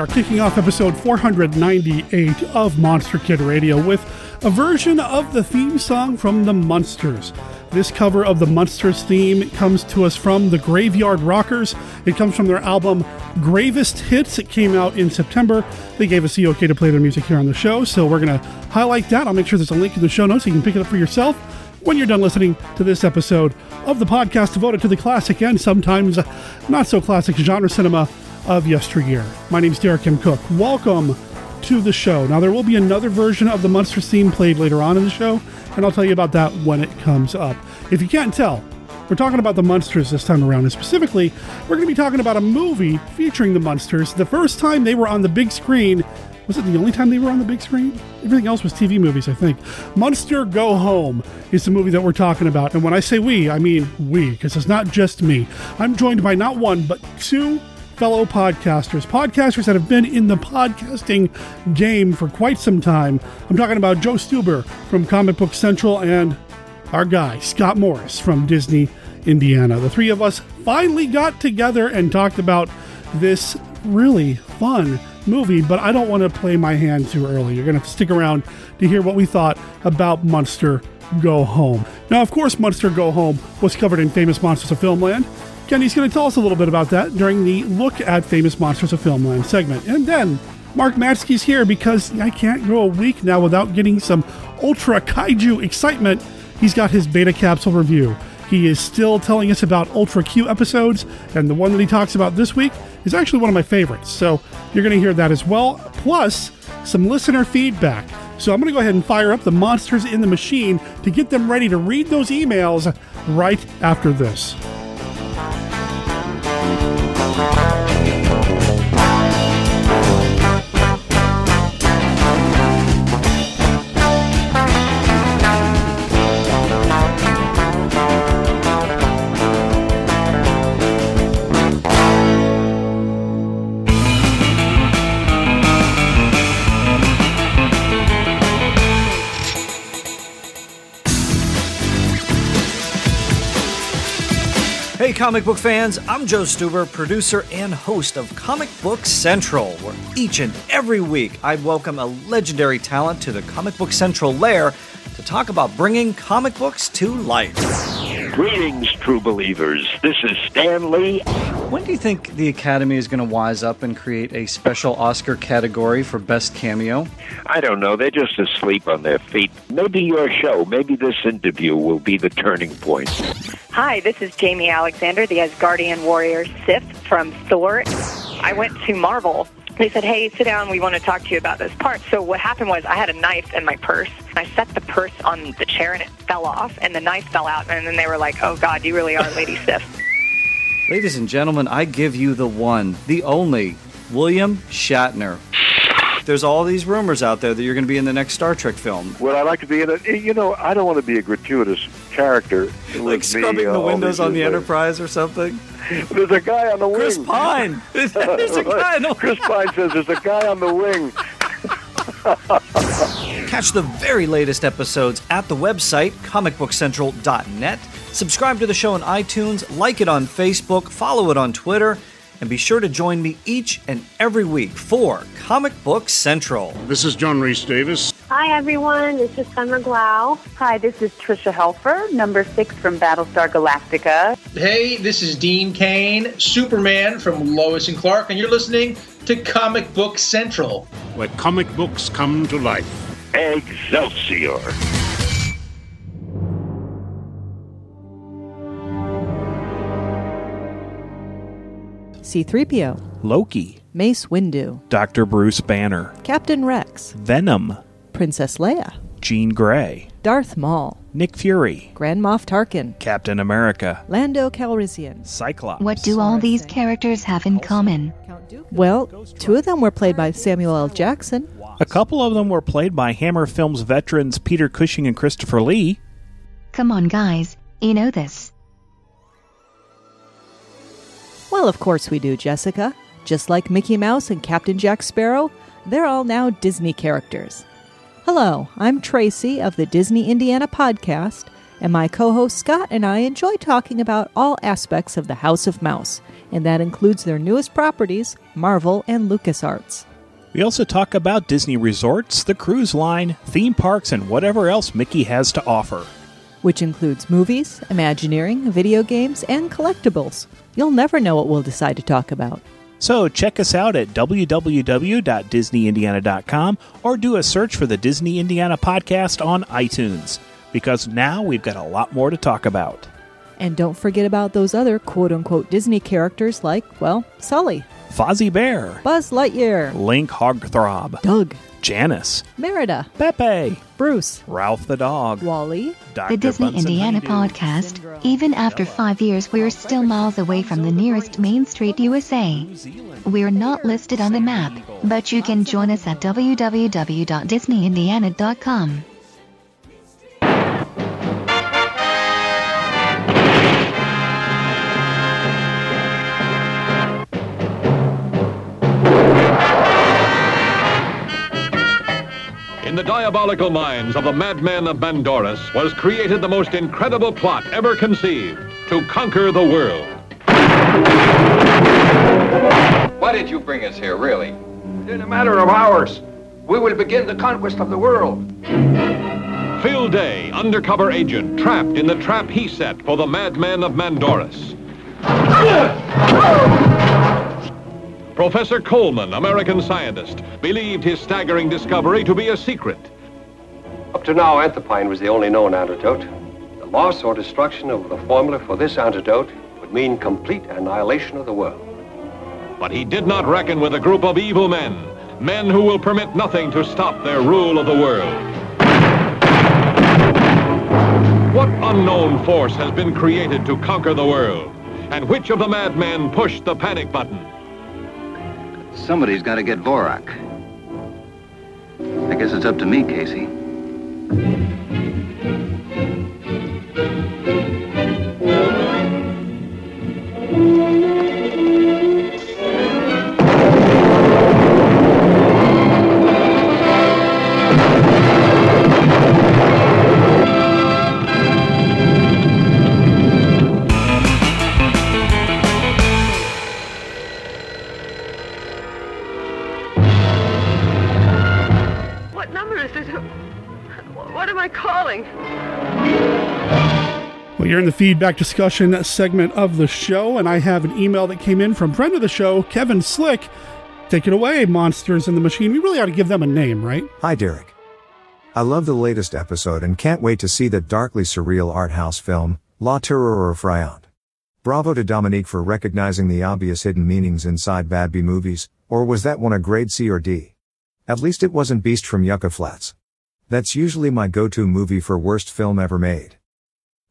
are kicking off episode 498 of Monster Kid Radio with a version of the theme song from the Munsters. This cover of the Munsters theme comes to us from the Graveyard Rockers. It comes from their album Gravest Hits. It came out in September. They gave us the okay to play their music here on the show, so we're going to highlight that. I'll make sure there's a link in the show notes so you can pick it up for yourself when you're done listening to this episode of the podcast devoted to the classic and sometimes not so classic genre cinema of yesteryear. My name is Derek M. Cook. Welcome to the show. Now, there will be another version of the Munsters theme played later on in the show, and I'll tell you about that when it comes up. If you can't tell, we're talking about the Munsters this time around, and specifically, we're going to be talking about a movie featuring the Munsters. The first time they were on the big screen was it the only time they were on the big screen? Everything else was TV movies, I think. Munster Go Home is the movie that we're talking about. And when I say we, I mean we, because it's not just me. I'm joined by not one, but two fellow podcasters, podcasters that have been in the podcasting game for quite some time. I'm talking about Joe Stuber from Comic Book Central and our guy, Scott Morris from Disney, Indiana. The three of us finally got together and talked about this really fun movie, but I don't want to play my hand too early. You're going to have to stick around to hear what we thought about Munster Go Home. Now, of course, Munster Go Home was covered in Famous Monsters of Filmland. Kenny's going to tell us a little bit about that during the Look at Famous Monsters of Filmland segment. And then Mark Matsky's here because I can't go a week now without getting some Ultra Kaiju excitement. He's got his beta capsule review. He is still telling us about Ultra Q episodes, and the one that he talks about this week is actually one of my favorites. So you're going to hear that as well, plus some listener feedback. So I'm going to go ahead and fire up the monsters in the machine to get them ready to read those emails right after this. Thank you. Hey, comic book fans, I'm Joe Stuber, producer and host of Comic Book Central, where each and every week I welcome a legendary talent to the Comic Book Central lair to talk about bringing comic books to life. Greetings, true believers. This is Stan Lee. When do you think the Academy is going to wise up and create a special Oscar category for Best Cameo? I don't know. They're just asleep on their feet. Maybe your show, maybe this interview will be the turning point. Hi, this is Jaimie Alexander, the Asgardian warrior Sif from Thor. I went to Marvel. They said, hey, sit down. We want to talk to you about this part. So what happened was I had a knife in my purse. I set the purse on the chair and it fell off and the knife fell out. And then they were like, oh, God, you really are Lady Sif. Ladies and gentlemen, I give you the one, the only, William Shatner. There's all these rumors out there that you're going to be in the next Star Trek film. Well, I'd like to be in it? You know, I don't want to be a gratuitous character. Like scrubbing me, uh, the windows on the later. Enterprise or something. There's a guy on the wing. Chris Pine! There's a guy on the Chris Pine says there's a guy on the wing. Catch the very latest episodes at the website, comicbookcentral.net. Subscribe to the show on iTunes, like it on Facebook, follow it on Twitter, and be sure to join me each and every week for Comic Book Central. This is John Rhys-Davies. Hi, everyone. This is Summer Glau. Hi, this is Tricia Helfer, number six from Battlestar Galactica. Hey, this is Dean Cain, Superman from Lois and Clark, and you're listening to Comic Book Central. where comic books come to life. Excelsior. C3PO, Loki, Mace Windu, Dr. Bruce Banner, Captain Rex, Venom, Princess Leia, Jean Grey, Darth Maul, Nick Fury, Grand Moff Tarkin, Captain America, Lando Calrissian. Cyclops. What do all these characters have in common? Well, two of them were played by Samuel L. Jackson. A couple of them were played by Hammer Films veterans Peter Cushing and Christopher Lee. Come on, guys. You know this. Well, of course we do, Jessica. Just like Mickey Mouse and Captain Jack Sparrow, they're all now Disney characters. Hello, I'm Tracy of the Disney Indiana podcast, and my co host Scott and I enjoy talking about all aspects of the House of Mouse, and that includes their newest properties, Marvel and LucasArts. We also talk about Disney resorts, the cruise line, theme parks, and whatever else Mickey has to offer. Which includes movies, Imagineering, video games, and collectibles. You'll never know what we'll decide to talk about. So check us out at www.disneyindiana.com or do a search for the Disney Indiana podcast on iTunes, because now we've got a lot more to talk about. And don't forget about those other quote unquote Disney characters like, well, Sully, Fozzie Bear, Buzz Lightyear, Link Hogthrob, Doug, Janice, Merida, Pepe, Bruce, Ralph the dog, Wally, Dr. The Disney Bunsen Indiana Honeydew, podcast. Even after five years, we're still miles away from the nearest Main Street, USA. We're not listed on the map, but you can join us at www.disneyindiana.com. In the diabolical minds of the madmen of Mandoras was created the most incredible plot ever conceived to conquer the world. Why did you bring us here, really? In a matter of hours, we will begin the conquest of the world. Phil Day, undercover agent, trapped in the trap he set for the madmen of Mandoras. Professor Coleman, American scientist, believed his staggering discovery to be a secret. Up to now, anthropine was the only known antidote. The loss or destruction of the formula for this antidote would mean complete annihilation of the world. But he did not reckon with a group of evil men, men who will permit nothing to stop their rule of the world. What unknown force has been created to conquer the world? And which of the madmen pushed the panic button? Somebody's got to get Vorak. I guess it's up to me, Casey. Am I calling? Well, you're in the feedback discussion segment of the show, and I have an email that came in from friend of the show, Kevin Slick. Take it away, Monsters in the Machine. We really ought to give them a name, right? Hi, Derek. I love the latest episode and can't wait to see that darkly surreal art house film, La Terreur Effrayante. Bravo to Dominique for recognizing the obvious hidden meanings inside bad B movies, or was that one a grade C or D? At least it wasn't Beast from Yucca Flats. That's usually my go-to movie for worst film ever made.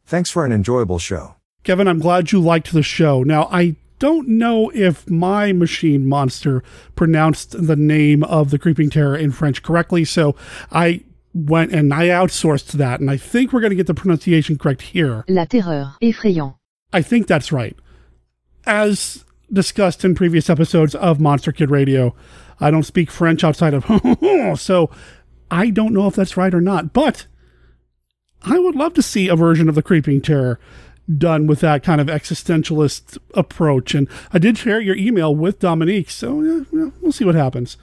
Thanks for an enjoyable show. Kevin, I'm glad you liked the show. Now, I don't know if my machine monster pronounced the name of the Creeping Terror in French correctly, so I went and I outsourced that, and I think we're going to get the pronunciation correct here. La terreur, effrayant. I think that's right. As discussed in previous episodes of Monster Kid Radio, I don't speak French outside of so I don't know if that's right or not, but I would love to see a version of the Creeping Terror done with that kind of existentialist approach. And I did share your email with Dominique, so yeah, yeah, we'll see what happens.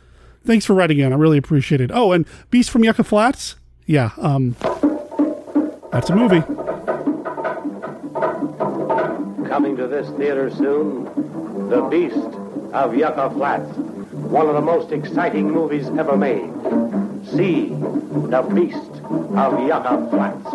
Thanks for writing in. I really appreciate it. Oh, and Beast from Yucca Flats? Yeah, um, that's a movie. Coming to this theater soon, The Beast of Yucca Flats. One of the most exciting movies ever made. See The Beast of Yucca Flats.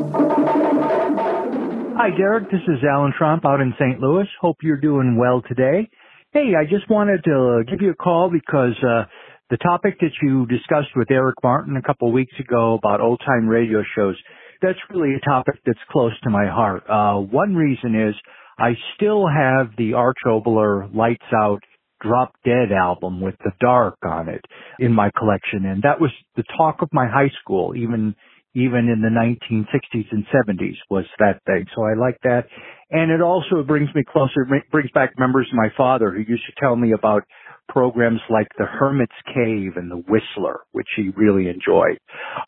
Hi, Derek. This is Alan Trump out in St. Louis. Hope you're doing well today. Hey, I just wanted to give you a call because uh, the topic that you discussed with Eric Martin a couple of weeks ago about old time radio shows, that's really a topic that's close to my heart. Uh, one reason is I still have the Arch Obler Lights Out Drop Dead album with the dark on it in my collection. And that was the talk of my high school, even even in the 1960s and 70s was that thing. So I like that. And it also brings me closer, brings back memories of my father who used to tell me about programs like The Hermit's Cave and The Whistler, which he really enjoyed.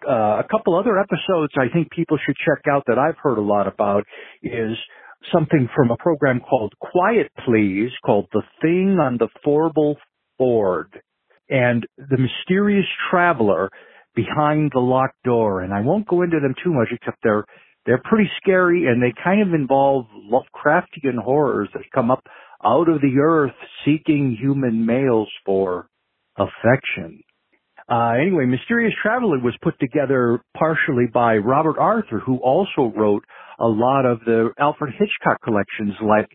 Uh, a couple other episodes I think people should check out that I've heard a lot about is something from a program called Quiet Please called The Thing on the Fourble Board, and The Mysterious Traveler Behind the Locked Door. And I won't go into them too much except they're they're pretty scary and they kind of involve Lovecraftian horrors that come up out of the earth seeking human males for affection. Uh, anyway, Mysterious Traveler was put together partially by Robert Arthur, who also wrote a lot of the Alfred Hitchcock collections like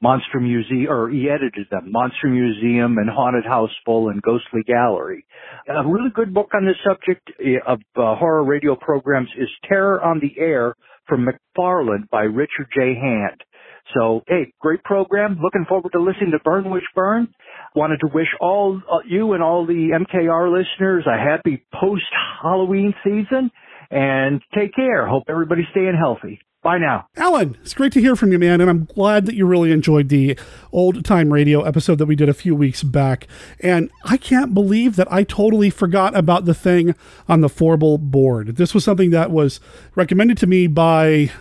Monster Museum, or he edited them, Monster Museum and Haunted House Full and Ghostly Gallery. A really good book on the subject eh, of uh, horror radio programs is Terror on the Air from McFarland by Richard J. Hand. So, hey, great program. Looking forward to listening to Burn Witch Burn. Wanted to wish all uh, you and all the MKR listeners a happy post Halloween season and take care. Hope everybody's staying healthy. Bye now. Alan, it's great to hear from you, man. And I'm glad that you really enjoyed the old time radio episode that we did a few weeks back. And I can't believe that I totally forgot about the thing on the Fourble board. This was something that was recommended to me by,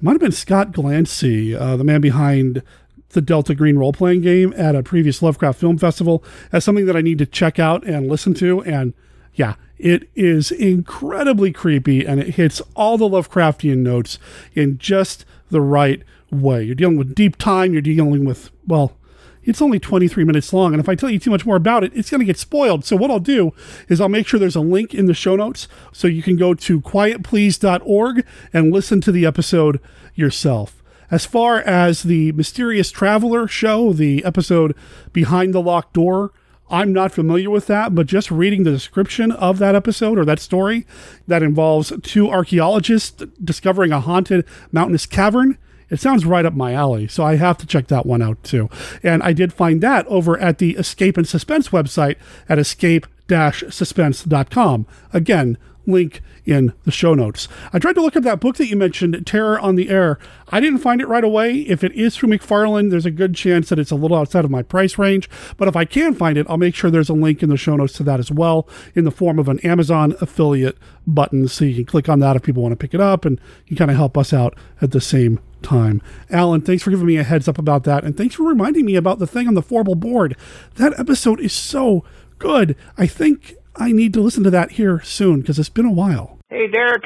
it might have been Scott Glancy, uh, the man behind the Delta Green role playing game at a previous Lovecraft Film Festival, as something that I need to check out and listen to. And yeah, it is incredibly creepy and it hits all the Lovecraftian notes in just the right way. You're dealing with deep time, you're dealing with, well, it's only 23 minutes long. And if I tell you too much more about it, it's going to get spoiled. So, what I'll do is I'll make sure there's a link in the show notes so you can go to quietplease.org and listen to the episode yourself. As far as the Mysterious Traveler show, the episode Behind the Locked Door, I'm not familiar with that, but just reading the description of that episode or that story that involves two archaeologists discovering a haunted mountainous cavern. It sounds right up my alley, so I have to check that one out too. And I did find that over at the Escape and Suspense website at escape-suspense.com. Again, link in the show notes. I tried to look up that book that you mentioned, Terror on the Air. I didn't find it right away. If it is through McFarland, there's a good chance that it's a little outside of my price range. But if I can find it, I'll make sure there's a link in the show notes to that as well in the form of an Amazon affiliate button. So you can click on that if people want to pick it up and you kind of help us out at the same time. Alan, thanks for giving me a heads up about that. And thanks for reminding me about the thing on the Fourble board. That episode is so good. I think I need to listen to that here soon because it's been a while. Hey, Derek.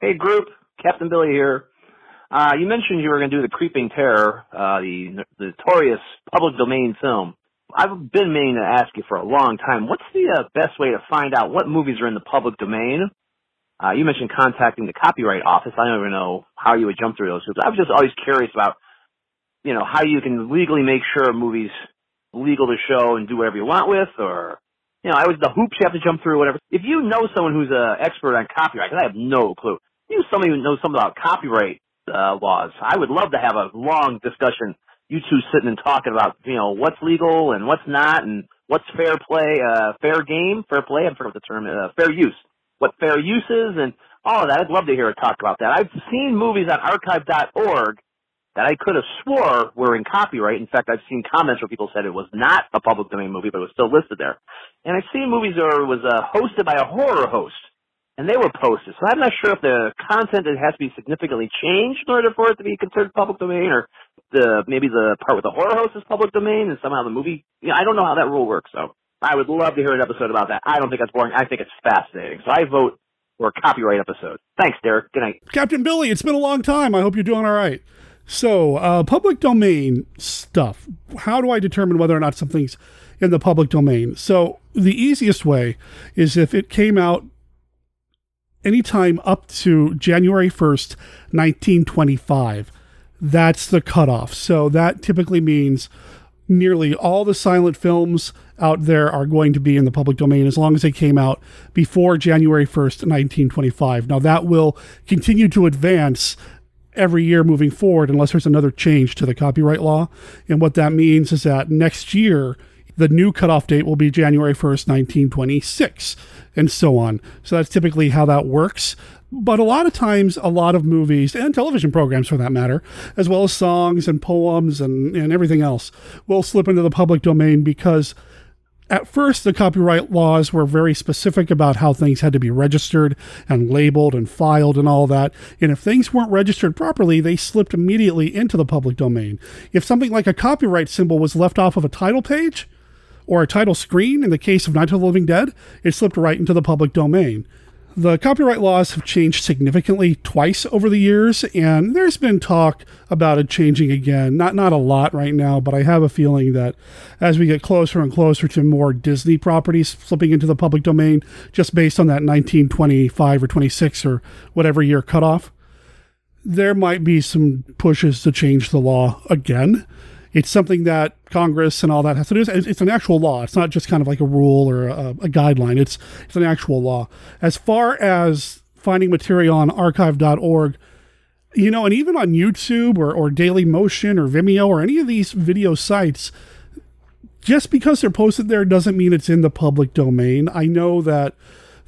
Hey, group. Captain Billy here. Uh, you mentioned you were going to do the Creeping Terror, uh, the, the notorious public domain film. I've been meaning to ask you for a long time. What's the uh, best way to find out what movies are in the public domain? Uh, you mentioned contacting the copyright office. I don't even know how you would jump through those hoops. I was just always curious about, you know, how you can legally make sure a movie's legal to show and do whatever you want with, or you know, I was the hoops you have to jump through, whatever. If you know someone who's an expert on copyright, because I have no clue, you somebody who knows something about copyright uh, laws, I would love to have a long discussion. You two sitting and talking about, you know, what's legal and what's not, and what's fair play, uh, fair game, fair play. I forgot the term, uh, fair use. What fair use is, and all of that. I'd love to hear a talk about that. I've seen movies on archive.org that I could have swore were in copyright. In fact, I've seen comments where people said it was not a public domain movie, but it was still listed there. And I've seen movies where it was uh, hosted by a horror host, and they were posted. So I'm not sure if the content has to be significantly changed in order for it to be considered public domain, or the maybe the part with the horror host is public domain, and somehow the movie. You know, I don't know how that rule works. So I would love to hear an episode about that. I don't think that's boring. I think it's fascinating. So I vote for a copyright episode. Thanks, Derek. Good night. Captain Billy, it's been a long time. I hope you're doing all right. So, uh, public domain stuff. How do I determine whether or not something's in the public domain? So, the easiest way is if it came out anytime up to January 1st, 1925. That's the cutoff. So, that typically means nearly all the silent films out there are going to be in the public domain as long as they came out before January 1st, 1925. Now, that will continue to advance every year moving forward unless there's another change to the copyright law. And what that means is that next year, the new cutoff date will be January 1st, 1926, and so on. So that's typically how that works. But a lot of times, a lot of movies and television programs for that matter, as well as songs and poems and, and everything else, will slip into the public domain because At first, the copyright laws were very specific about how things had to be registered and labeled and filed and all that. And if things weren't registered properly, they slipped immediately into the public domain. If something like a copyright symbol was left off of a title page or a title screen in the case of Night of the Living Dead, it slipped right into the public domain. The copyright laws have changed significantly twice over the years, and there's been talk about it changing again. Not not a lot right now, but I have a feeling that as we get closer and closer to more Disney properties slipping into the public domain, just based on that 1925 or 26 or whatever year cutoff, there might be some pushes to change the law again it's something that Congress and all that has to do. It's an actual law. It's not just kind of like a rule or a, a guideline. It's it's an actual law. As far as finding material on archive.org, you know, and even on YouTube or, or Daily Motion or Vimeo or any of these video sites, just because they're posted there doesn't mean it's in the public domain. I know that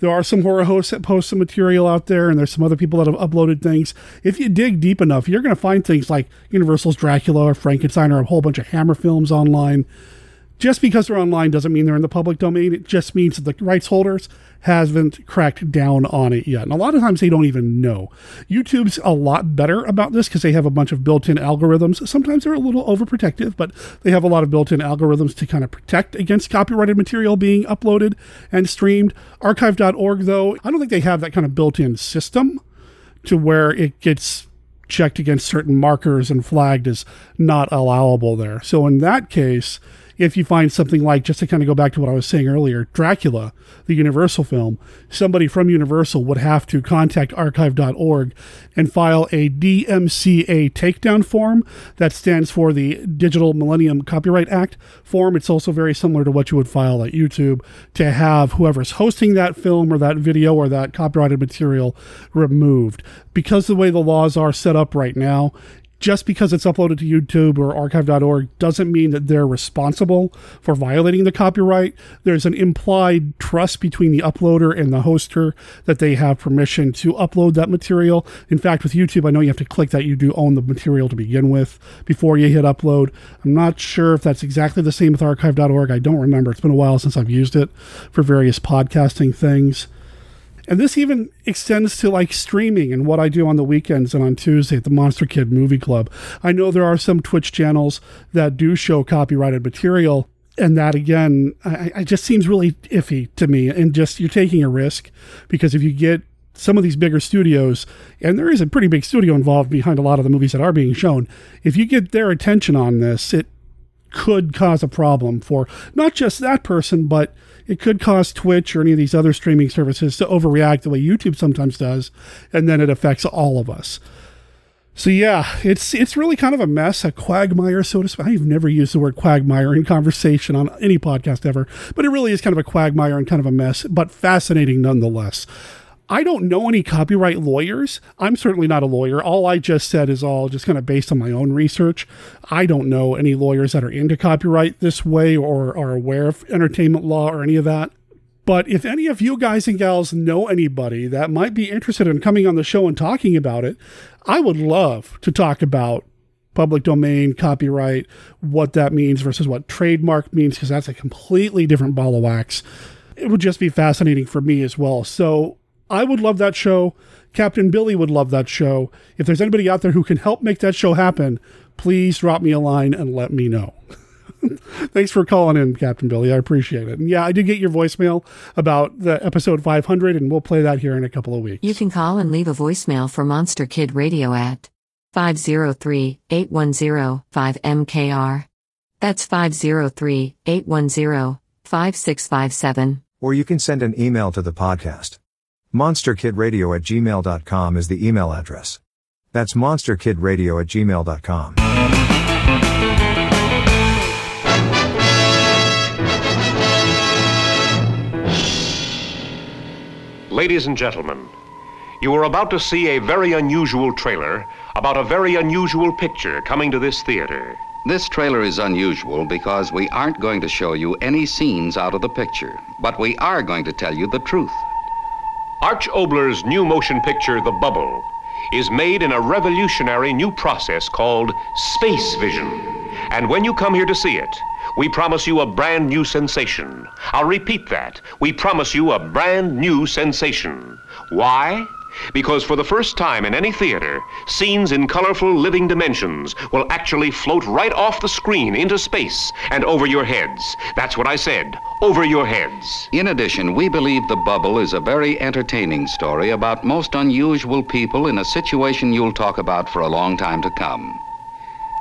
there are some horror hosts that post some material out there, and there's some other people that have uploaded things. If you dig deep enough, you're going to find things like Universal's Dracula or Frankenstein or a whole bunch of Hammer films online just because they're online doesn't mean they're in the public domain. It just means that the rights holders haven't cracked down on it yet. And a lot of times they don't even know. YouTube's a lot better about this because they have a bunch of built in algorithms. Sometimes they're a little overprotective, but they have a lot of built in algorithms to kind of protect against copyrighted material being uploaded and streamed. Archive.org, though, I don't think they have that kind of built in system to where it gets checked against certain markers and flagged as not allowable there. So in that case, if you find something like, just to kind of go back to what I was saying earlier, Dracula, the Universal film, somebody from Universal would have to contact archive.org and file a DMCA takedown form that stands for the Digital Millennium Copyright Act form. It's also very similar to what you would file at YouTube to have whoever's hosting that film or that video or that copyrighted material removed. Because the way the laws are set up right now, just because it's uploaded to YouTube or archive.org doesn't mean that they're responsible for violating the copyright. There's an implied trust between the uploader and the hoster that they have permission to upload that material. In fact, with YouTube, I know you have to click that you do own the material to begin with before you hit upload. I'm not sure if that's exactly the same with archive.org. I don't remember. It's been a while since I've used it for various podcasting things. And this even extends to like streaming and what I do on the weekends and on Tuesday at the Monster Kid Movie Club. I know there are some Twitch channels that do show copyrighted material. And that again, I, I just seems really iffy to me. And just you're taking a risk because if you get some of these bigger studios, and there is a pretty big studio involved behind a lot of the movies that are being shown, if you get their attention on this, it could cause a problem for not just that person, but it could cause Twitch or any of these other streaming services to overreact the way YouTube sometimes does, and then it affects all of us. So yeah, it's it's really kind of a mess, a quagmire, so to speak. I've never used the word quagmire in conversation on any podcast ever, but it really is kind of a quagmire and kind of a mess, but fascinating nonetheless. I don't know any copyright lawyers. I'm certainly not a lawyer. All I just said is all just kind of based on my own research. I don't know any lawyers that are into copyright this way or are aware of entertainment law or any of that. But if any of you guys and gals know anybody that might be interested in coming on the show and talking about it, I would love to talk about public domain, copyright, what that means versus what trademark means, because that's a completely different ball of wax. It would just be fascinating for me as well. So I would love that show. Captain Billy would love that show. If there's anybody out there who can help make that show happen, please drop me a line and let me know. Thanks for calling in, Captain Billy. I appreciate it. And yeah, I did get your voicemail about the episode 500, and we'll play that here in a couple of weeks. You can call and leave a voicemail for Monster Kid Radio at 503 810 5MKR. That's 503 810 5657. Or you can send an email to the podcast. MonsterKidRadio at gmail.com is the email address. That's monsterkidradio at gmail.com. Ladies and gentlemen, you are about to see a very unusual trailer about a very unusual picture coming to this theater. This trailer is unusual because we aren't going to show you any scenes out of the picture, but we are going to tell you the truth. Arch Obler's new motion picture, The Bubble, is made in a revolutionary new process called space vision And when you come here to see it, we promise you a brand new sensation. I'll repeat that. We promise you a brand new sensation. Why? Because for the first time in any theater, scenes in colorful living dimensions will actually float right off the screen into space and over your heads. That's what I said. Over your heads. In addition, we believe The Bubble is a very entertaining story about most unusual people in a situation you'll talk about for a long time to come.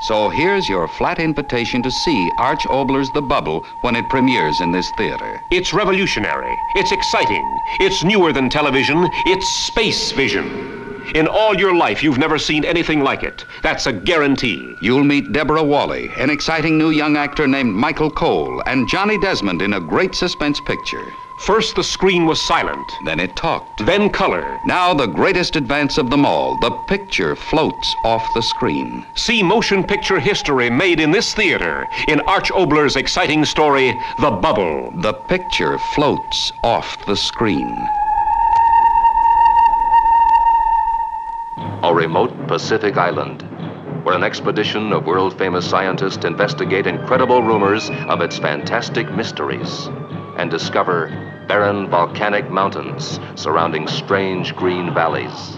So here's your flat invitation to see Arch Obler's The Bubble when it premieres in this theater. It's revolutionary. It's exciting. It's newer than television. It's space vision. In all your life, you've never seen anything like it. That's a guarantee. You'll meet Deborah Walley, an exciting new young actor named Michael Cole, and Johnny Desmond in a great suspense picture. First, the screen was silent. Then it talked. Then color. Now, the greatest advance of them all, the picture floats off the screen. See motion picture history made in this theater in Arch Obler's exciting story, The Bubble. The picture floats off the screen. A remote Pacific island where an expedition of world famous scientists investigate incredible rumors of its fantastic mysteries and discover barren volcanic mountains surrounding strange green valleys.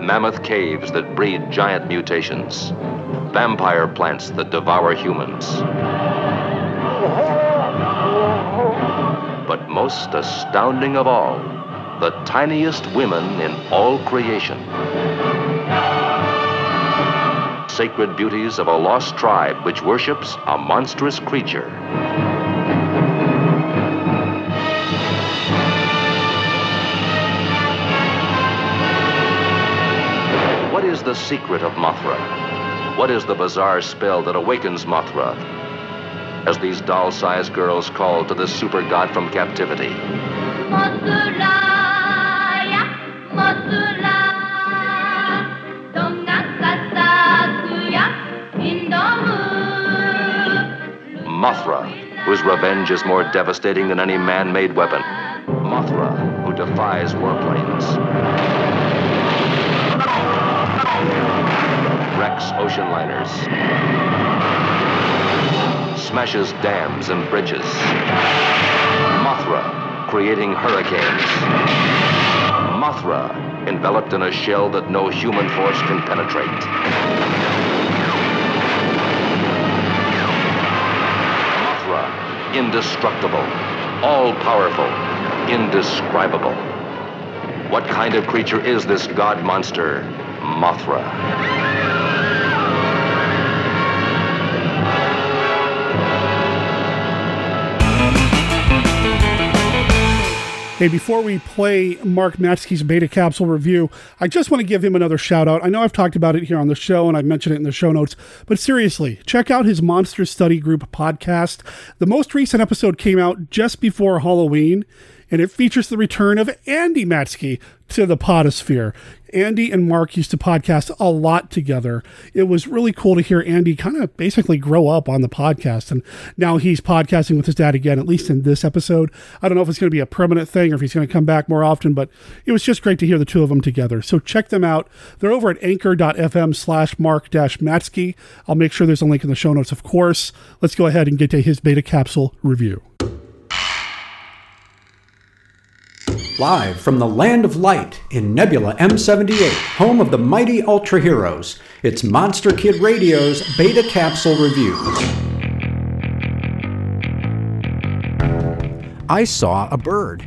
Mammoth caves that breed giant mutations. Vampire plants that devour humans. But most astounding of all, the tiniest women in all creation. Sacred beauties of a lost tribe which worships a monstrous creature. What is the secret of Mothra? What is the bizarre spell that awakens Mothra? As these doll-sized girls call to the super god from captivity. Mothra, whose revenge is more devastating than any man-made weapon. Mothra, who defies warplanes. Wrecks ocean liners. Smashes dams and bridges. Mothra, creating hurricanes. Mothra, enveloped in a shell that no human force can penetrate. Indestructible, all powerful, indescribable. What kind of creature is this god monster, Mothra? Hey, before we play Mark Matsky's beta capsule review, I just want to give him another shout out. I know I've talked about it here on the show and I've mentioned it in the show notes, but seriously, check out his Monster Study Group podcast. The most recent episode came out just before Halloween and it features the return of Andy Matsky to the podosphere. Andy and Mark used to podcast a lot together. It was really cool to hear Andy kind of basically grow up on the podcast. And now he's podcasting with his dad again, at least in this episode. I don't know if it's going to be a permanent thing or if he's going to come back more often, but it was just great to hear the two of them together. So check them out. They're over at anchor.fm slash mark dash Matsky. I'll make sure there's a link in the show notes, of course. Let's go ahead and get to his beta capsule review. Live from the land of light in Nebula M78, home of the mighty Ultra Heroes, it's Monster Kid Radio's Beta Capsule Review. I saw a bird.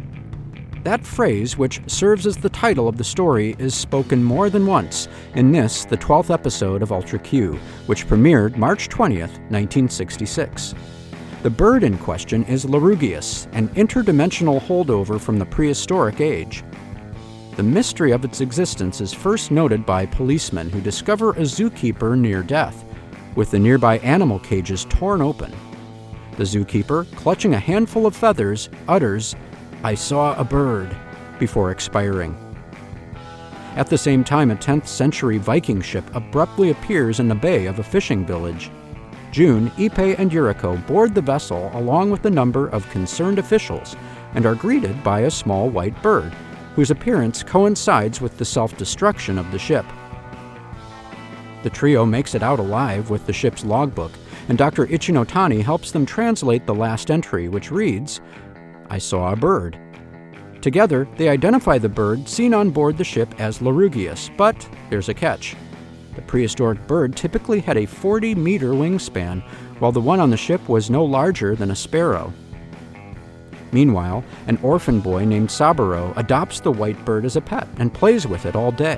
That phrase, which serves as the title of the story, is spoken more than once in this, the 12th episode of Ultra Q, which premiered March 20th, 1966. The bird in question is Larugius, an interdimensional holdover from the prehistoric age. The mystery of its existence is first noted by policemen who discover a zookeeper near death, with the nearby animal cages torn open. The zookeeper, clutching a handful of feathers, utters, I saw a bird, before expiring. At the same time, a 10th century Viking ship abruptly appears in the bay of a fishing village. June, Ippei, and Yuriko board the vessel along with a number of concerned officials and are greeted by a small white bird, whose appearance coincides with the self destruction of the ship. The trio makes it out alive with the ship's logbook, and Dr. Ichinotani helps them translate the last entry, which reads, I saw a bird. Together, they identify the bird seen on board the ship as Larugius, but there's a catch. The prehistoric bird typically had a 40 meter wingspan, while the one on the ship was no larger than a sparrow. Meanwhile, an orphan boy named Saburo adopts the white bird as a pet and plays with it all day.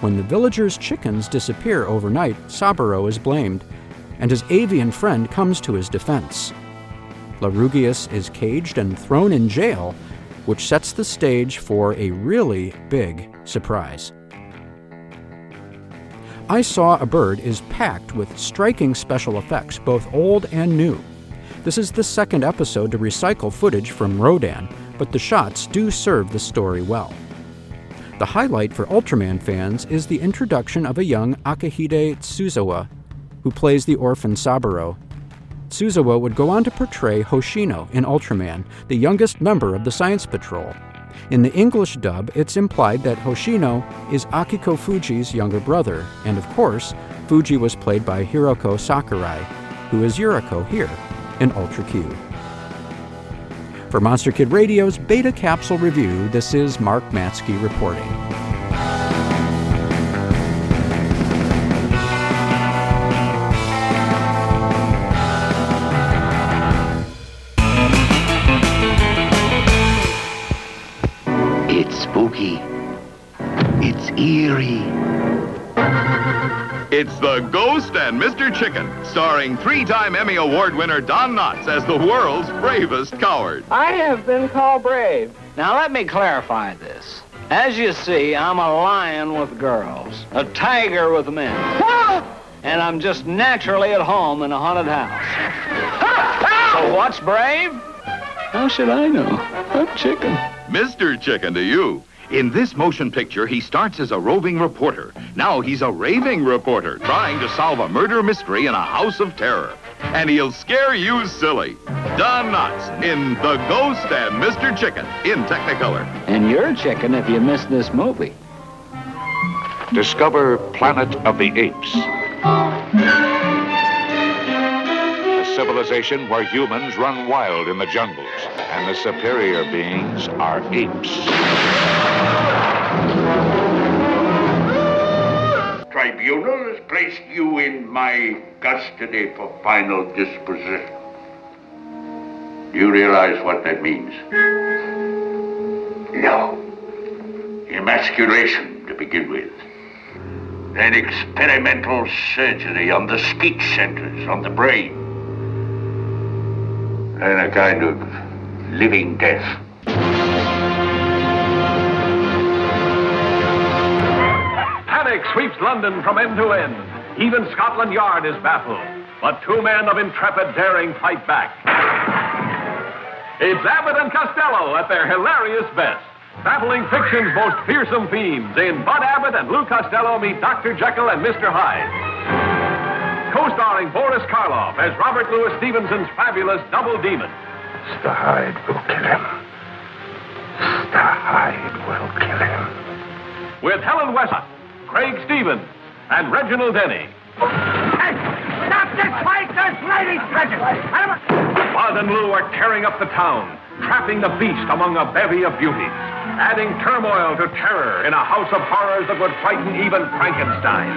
When the villagers' chickens disappear overnight, Saburo is blamed, and his avian friend comes to his defense. Larugius is caged and thrown in jail, which sets the stage for a really big surprise. I Saw a Bird is packed with striking special effects, both old and new. This is the second episode to recycle footage from Rodan, but the shots do serve the story well. The highlight for Ultraman fans is the introduction of a young Akihide Tsuzawa, who plays the orphan Saburo. Tsuzawa would go on to portray Hoshino in Ultraman, the youngest member of the Science Patrol. In the English dub, it's implied that Hoshino is Akiko Fuji's younger brother, and of course, Fuji was played by Hiroko Sakurai, who is Yuriko here in Ultra Q. For Monster Kid Radio's Beta Capsule Review, this is Mark Matsky reporting. It's eerie. It's The Ghost and Mr. Chicken, starring three-time Emmy Award winner Don Knotts as the world's bravest coward. I have been called brave. Now let me clarify this. As you see, I'm a lion with girls, a tiger with men. and I'm just naturally at home in a haunted house. so what's brave? How should I know? I'm chicken. Mr. Chicken to you. In this motion picture, he starts as a roving reporter. Now he's a raving reporter trying to solve a murder mystery in a house of terror. And he'll scare you silly. Don Knotts in The Ghost and Mr. Chicken in Technicolor. And you're chicken if you missed this movie. Discover Planet of the Apes. A civilization where humans run wild in the jungles, and the superior beings are apes. Tribunal has placed you in my custody for final disposition. Do you realize what that means? No. Emasculation to begin with. Then experimental surgery on the speech centers, on the brain. And a kind of living death. Sweeps London from end to end. Even Scotland Yard is baffled. But two men of intrepid daring fight back. It's Abbott and Costello at their hilarious best. Battling fiction's most fearsome themes in Bud Abbott and Lou Costello meet Dr. Jekyll and Mr. Hyde. Co-starring Boris Karloff as Robert Louis Stevenson's fabulous double demon. Mr. Hyde will kill him. Mr. Hyde will kill him. With Helen Westcott, Craig Stevens, and Reginald Denny. Stop this fight! There's ladies present! Bud and Lou are tearing up the town, trapping the beast among a bevy of beauties, adding turmoil to terror in a house of horrors that would frighten even Frankenstein.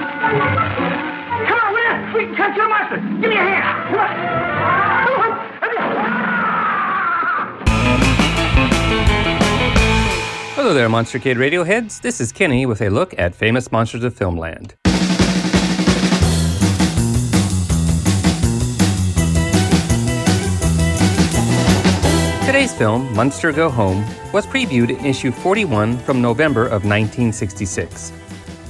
Come on, Will! We can catch your monster! Give me a hand! Hello there, Monster Kid Radio heads. This is Kenny with a look at famous monsters of filmland. Today's film, Munster Go Home, was previewed in issue 41 from November of 1966.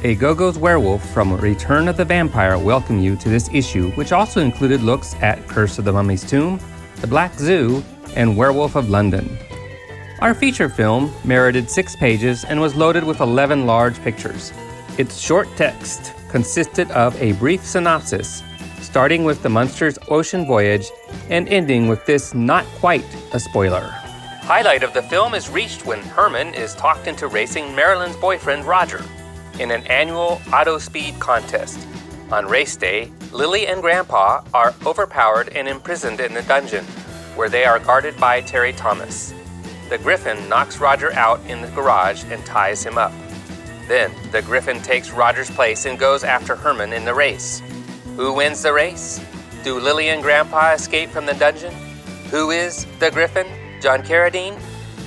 A Gogos werewolf from Return of the Vampire welcome you to this issue, which also included looks at Curse of the Mummy's Tomb, The Black Zoo, and Werewolf of London. Our feature film merited six pages and was loaded with 11 large pictures. Its short text consisted of a brief synopsis, starting with the Munster's ocean voyage and ending with this not quite a spoiler. Highlight of the film is reached when Herman is talked into racing Marilyn's boyfriend Roger. in an annual auto speed contest. On race day, Lily and Grandpa are overpowered and imprisoned in a dungeon, where they are guarded by Terry Thomas. The Griffin knocks Roger out in the garage and ties him up. Then, the Griffin takes Roger's place and goes after Herman in the race. Who wins the race? Do Lily and Grandpa escape from the dungeon? Who is the Griffin? John Carradine?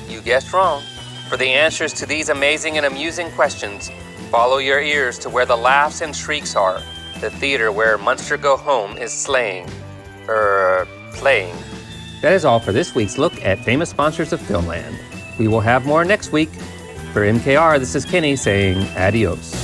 You guessed wrong. For the answers to these amazing and amusing questions, follow your ears to where the laughs and shrieks are, the theater where Munster Go Home is slaying. Er, playing. That is all for this week's look at famous sponsors of Filmland. We will have more next week. For MKR, this is Kenny saying adios.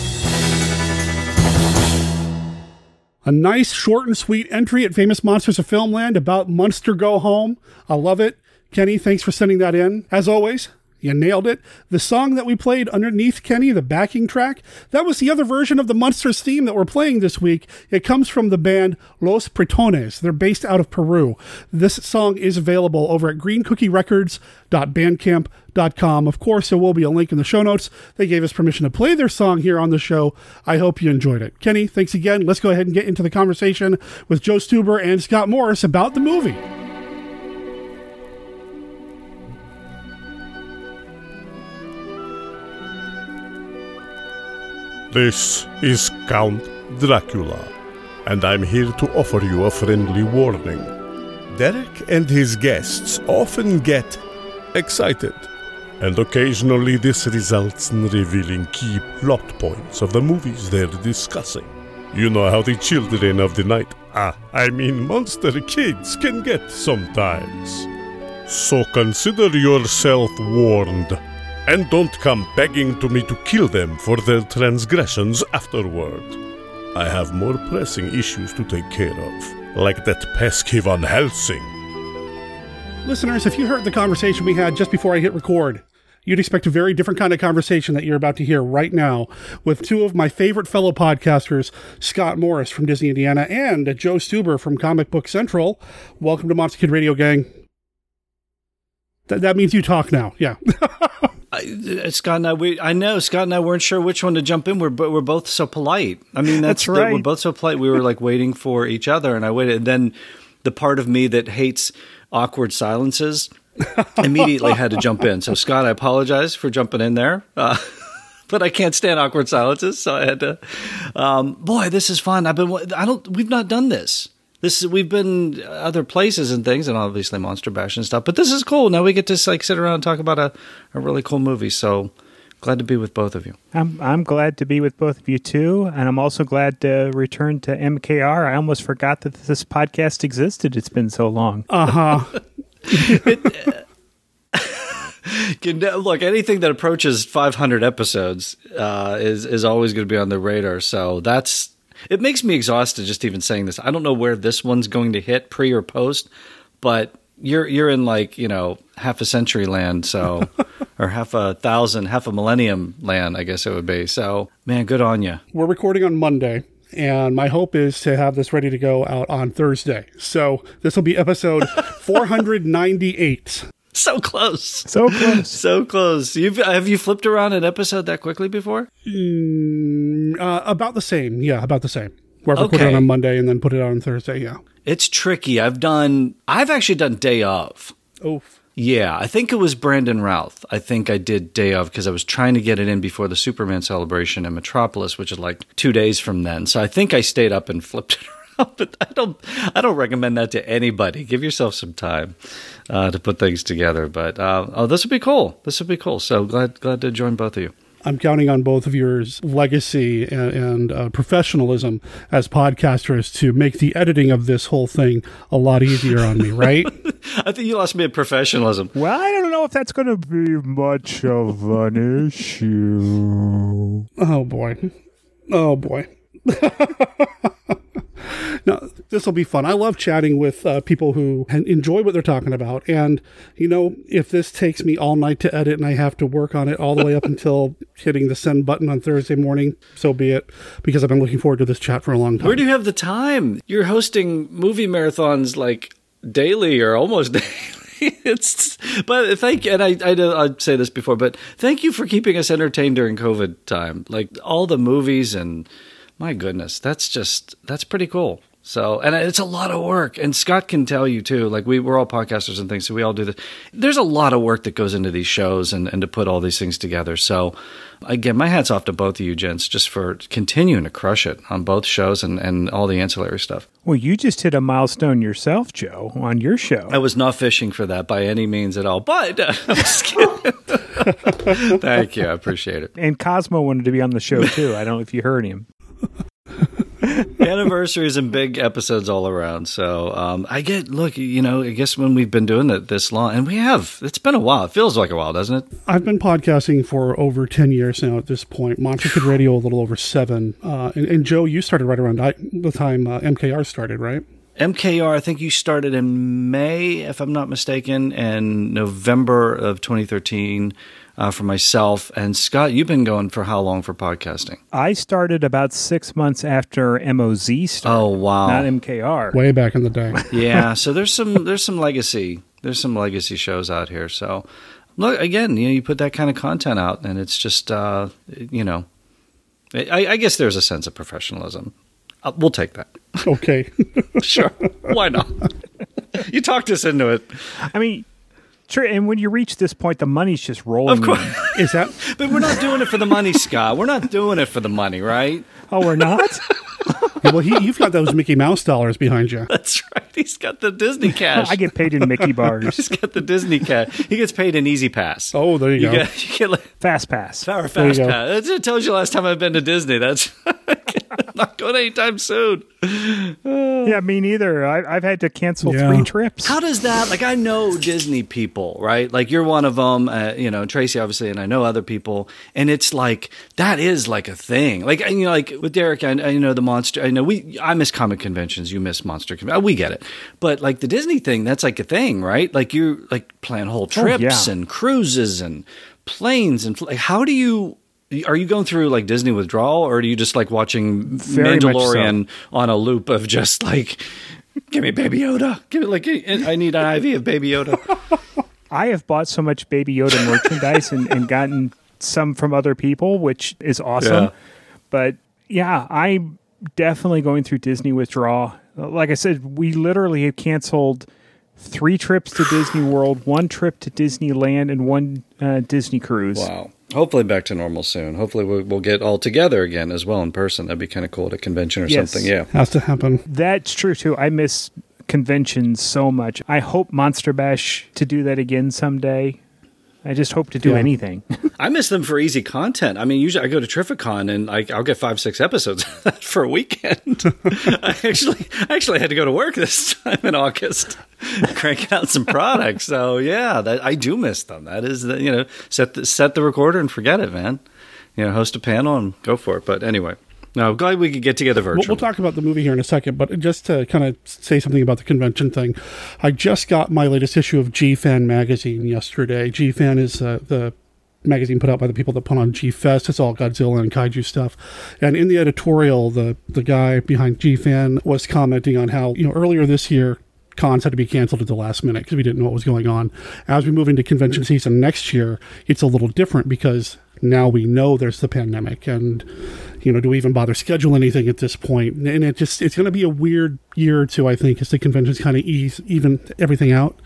A nice, short, and sweet entry at Famous Monsters of Filmland about Munster Go Home. I love it. Kenny, thanks for sending that in. As always, you nailed it. The song that we played underneath Kenny, the backing track, that was the other version of the Munsters theme that we're playing this week. It comes from the band Los Pretones. They're based out of Peru. This song is available over at greencookierecords.bandcamp.com. Of course, there will be a link in the show notes. They gave us permission to play their song here on the show. I hope you enjoyed it. Kenny, thanks again. Let's go ahead and get into the conversation with Joe Stuber and Scott Morris about the movie. This is Count Dracula, and I'm here to offer you a friendly warning. Derek and his guests often get excited, and occasionally this results in revealing key plot points of the movies they're discussing. You know how the children of the night, ah, I mean monster kids, can get sometimes. So consider yourself warned and don't come begging to me to kill them for their transgressions afterward. I have more pressing issues to take care of, like that pesky Van Helsing. Listeners, if you heard the conversation we had just before I hit record, you'd expect a very different kind of conversation that you're about to hear right now with two of my favorite fellow podcasters, Scott Morris from Disney Indiana and Joe Stuber from Comic Book Central. Welcome to Monster Kid Radio Gang. Th- that means you talk now. Yeah. I, Scott and I, we, I know Scott and I weren't sure which one to jump in. We're, but we're both so polite. I mean, that's, That's right. We're both so polite. We were like waiting for each other, and I waited. And then the part of me that hates awkward silences immediately had to jump in. So Scott, I apologize for jumping in there. Uh, but I can't stand awkward silences, so I had to. Um, boy, this is fun. I've been. I don't. We've not done this. This we've been other places and things, and obviously Monster Bash and stuff. But this is cool. Now we get to like sit around and talk about a, a really cool movie. So glad to be with both of you. I'm I'm glad to be with both of you too, and I'm also glad to return to MKR. I almost forgot that this podcast existed. It's been so long. Uh huh. Can- Look, anything that approaches 500 episodes uh, is is always going to be on the radar. So that's it. Makes me exhausted just even saying this. I don't know where this one's going to hit pre or post, but you're you're in like you know half a century land, so or half a thousand, half a millennium land, I guess it would be. So man, good on you. We're recording on Monday, and my hope is to have this ready to go out on Thursday. So this will be episode 498. So close, so close, so close. You've have you flipped around an episode that quickly before? Mm, uh, about the same. Yeah, about the same. Where I Okay. it on Monday and then put it on Thursday. Yeah. It's tricky. I've done. I've actually done day of. Oh. Yeah, I think it was Brandon Routh. I think I did day of because I was trying to get it in before the Superman celebration in Metropolis, which is like two days from then. So I think I stayed up and flipped it around. But I don't. I don't recommend that to anybody. Give yourself some time uh, to put things together. But uh, oh, this would be cool. This would be cool. So glad glad to join both of you. I'm counting on both of yours legacy and, and uh, professionalism as podcasters to make the editing of this whole thing a lot easier on me, right? I think you lost me at professionalism. Well, I don't know if that's going to be much of an issue. Oh boy. Oh boy. no, this will be fun. I love chatting with uh, people who enjoy what they're talking about. And, you know, if this takes me all night to edit and I have to work on it all the way up until hitting the send button on Thursday morning, so be it, because I've been looking forward to this chat for a long time. Where do you have the time? You're hosting movie marathons like daily or almost daily. it's but thank and I I know I'd say this before, but thank you for keeping us entertained during COVID time. Like all the movies and my goodness, that's just that's pretty cool. So, and it's a lot of work. And Scott can tell you too, like we, we're all podcasters and things, so we all do this. There's a lot of work that goes into these shows and, and to put all these things together. So, again, my hat's off to both of you gents just for continuing to crush it on both shows and, and all the ancillary stuff. Well, you just hit a milestone yourself, Joe, on your show. I was not fishing for that by any means at all, but uh, I'm just kidding. Thank you. I appreciate it. And Cosmo wanted to be on the show too. I don't know if you heard him. Anniversaries and big episodes all around. So um, I get look, you know, I guess when we've been doing it this long, and we have, it's been a while. It feels like a while, doesn't it? I've been podcasting for over ten years now. At this point, Monster Kid Radio a little over seven. Uh, and, and, Joe, you started right around the time uh, MKR started, right? MKR, I think you started in May, if I'm not mistaken, and November of 2013 uh, for myself. And Scott, you've been going for how long for podcasting? I started about six months after MOZ started. Oh wow, not MKR. Way back in the day. yeah, so there's some there's some legacy there's some legacy shows out here. So look again, you know, you put that kind of content out, and it's just uh, you know, I, I guess there's a sense of professionalism. Uh, we'll take that. Okay, sure. Why not? you talked us into it. I mean, Sure, and when you reach this point, the money's just rolling. Of course, in. is that? but we're not doing it for the money, Scott. We're not doing it for the money, right? Oh, we're not. Yeah, well, he, you've got those Mickey Mouse dollars behind you. That's right. He's got the Disney cash. I get paid in Mickey bars. He's got the Disney cash. He gets paid in Easy Pass. Oh, there you, you go. Get, you get like, fast Pass. Or Fast Pass. It tells you last time I've been to Disney. That's not going anytime soon. yeah, me neither. I, have had to cancel yeah. three trips. How does that? Like, I know Disney people, right? Like, you're one of them. Uh, you know, Tracy, obviously, and I know other people. And it's like that is like a thing. Like, you know, like with Derek, I, I know the monster. I know we. I miss comic conventions. You miss monster conventions. Uh, we get it. But like the Disney thing, that's like a thing, right? Like you like plan whole trips oh, yeah. and cruises and planes and like how do you are you going through like Disney withdrawal, or are you just like watching Very Mandalorian so. on a loop of just like, give me Baby Yoda, give it like I need an IV of Baby Yoda. I have bought so much Baby Yoda merchandise and, and gotten some from other people, which is awesome. Yeah. But yeah, I'm definitely going through Disney withdrawal. Like I said, we literally have canceled three trips to Disney World, one trip to Disneyland, and one uh, Disney cruise. Wow. Hopefully back to normal soon. Hopefully we'll, we'll, get all together again as well in person. That'd be kind of cool at a convention or yes. something. Yeah, has to happen. That's true too. I miss conventions so much. I hope Monster Bash to do that again someday. I just hope to do yeah. anything. I miss them for easy content. I mean, usually I go to Terrificon and I, will get five, six episodes for a weekend. I actually, I actually had to go to work this time in August, crank out some products. So yeah, that, I do miss them. That is, the, you know, set the, set the recorder and forget it, man. You know, host a panel and go for it. But anyway. No, glad we could get together virtually. We'll, we'll, talk about the movie here in a second, but just to kind of say something about the convention thing, I just got my latest issue of G Fan magazine yesterday. G Fan is uh, the magazine put out by the people that put on G Fest. It's all Godzilla and kaiju stuff. And in the editorial, the the guy behind G Fan was commenting on how you know earlier this year cons had to be canceled at the last minute because we didn't know what was going on. As we move into convention season next year, it's a little different because now we know there's the pandemic and you know do we even bother schedule anything at this point? and it just it's going to be a weird year or two i think as the conventions kind of ease even everything out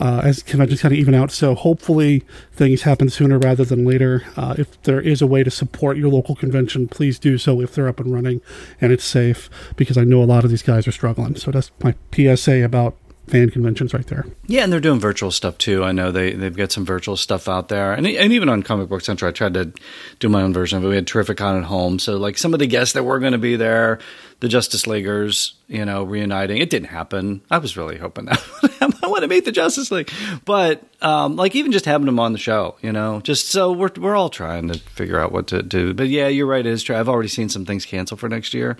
uh, as conventions kind of even out. So hopefully things happen sooner rather than later. Uh, if there is a way to support your local convention please do so if they're up and running and it's safe because i know a lot of these guys are struggling. So that's my psa about fan conventions right there. Yeah, and they're doing virtual stuff too. I know they they've got some virtual stuff out there, and and even on Comic Book Central, I tried to do my own version of it. We had Terrificon at home, so like some of the guests that were going to be there, the Justice Leaguers, you know, reuniting. It didn't happen. I was really hoping that I want to meet the Justice League, but um, like even just having them on the show, you know, just so we're we're all trying to figure out what to do. But yeah, you're right. It is true. I've already seen some things cancel for next year.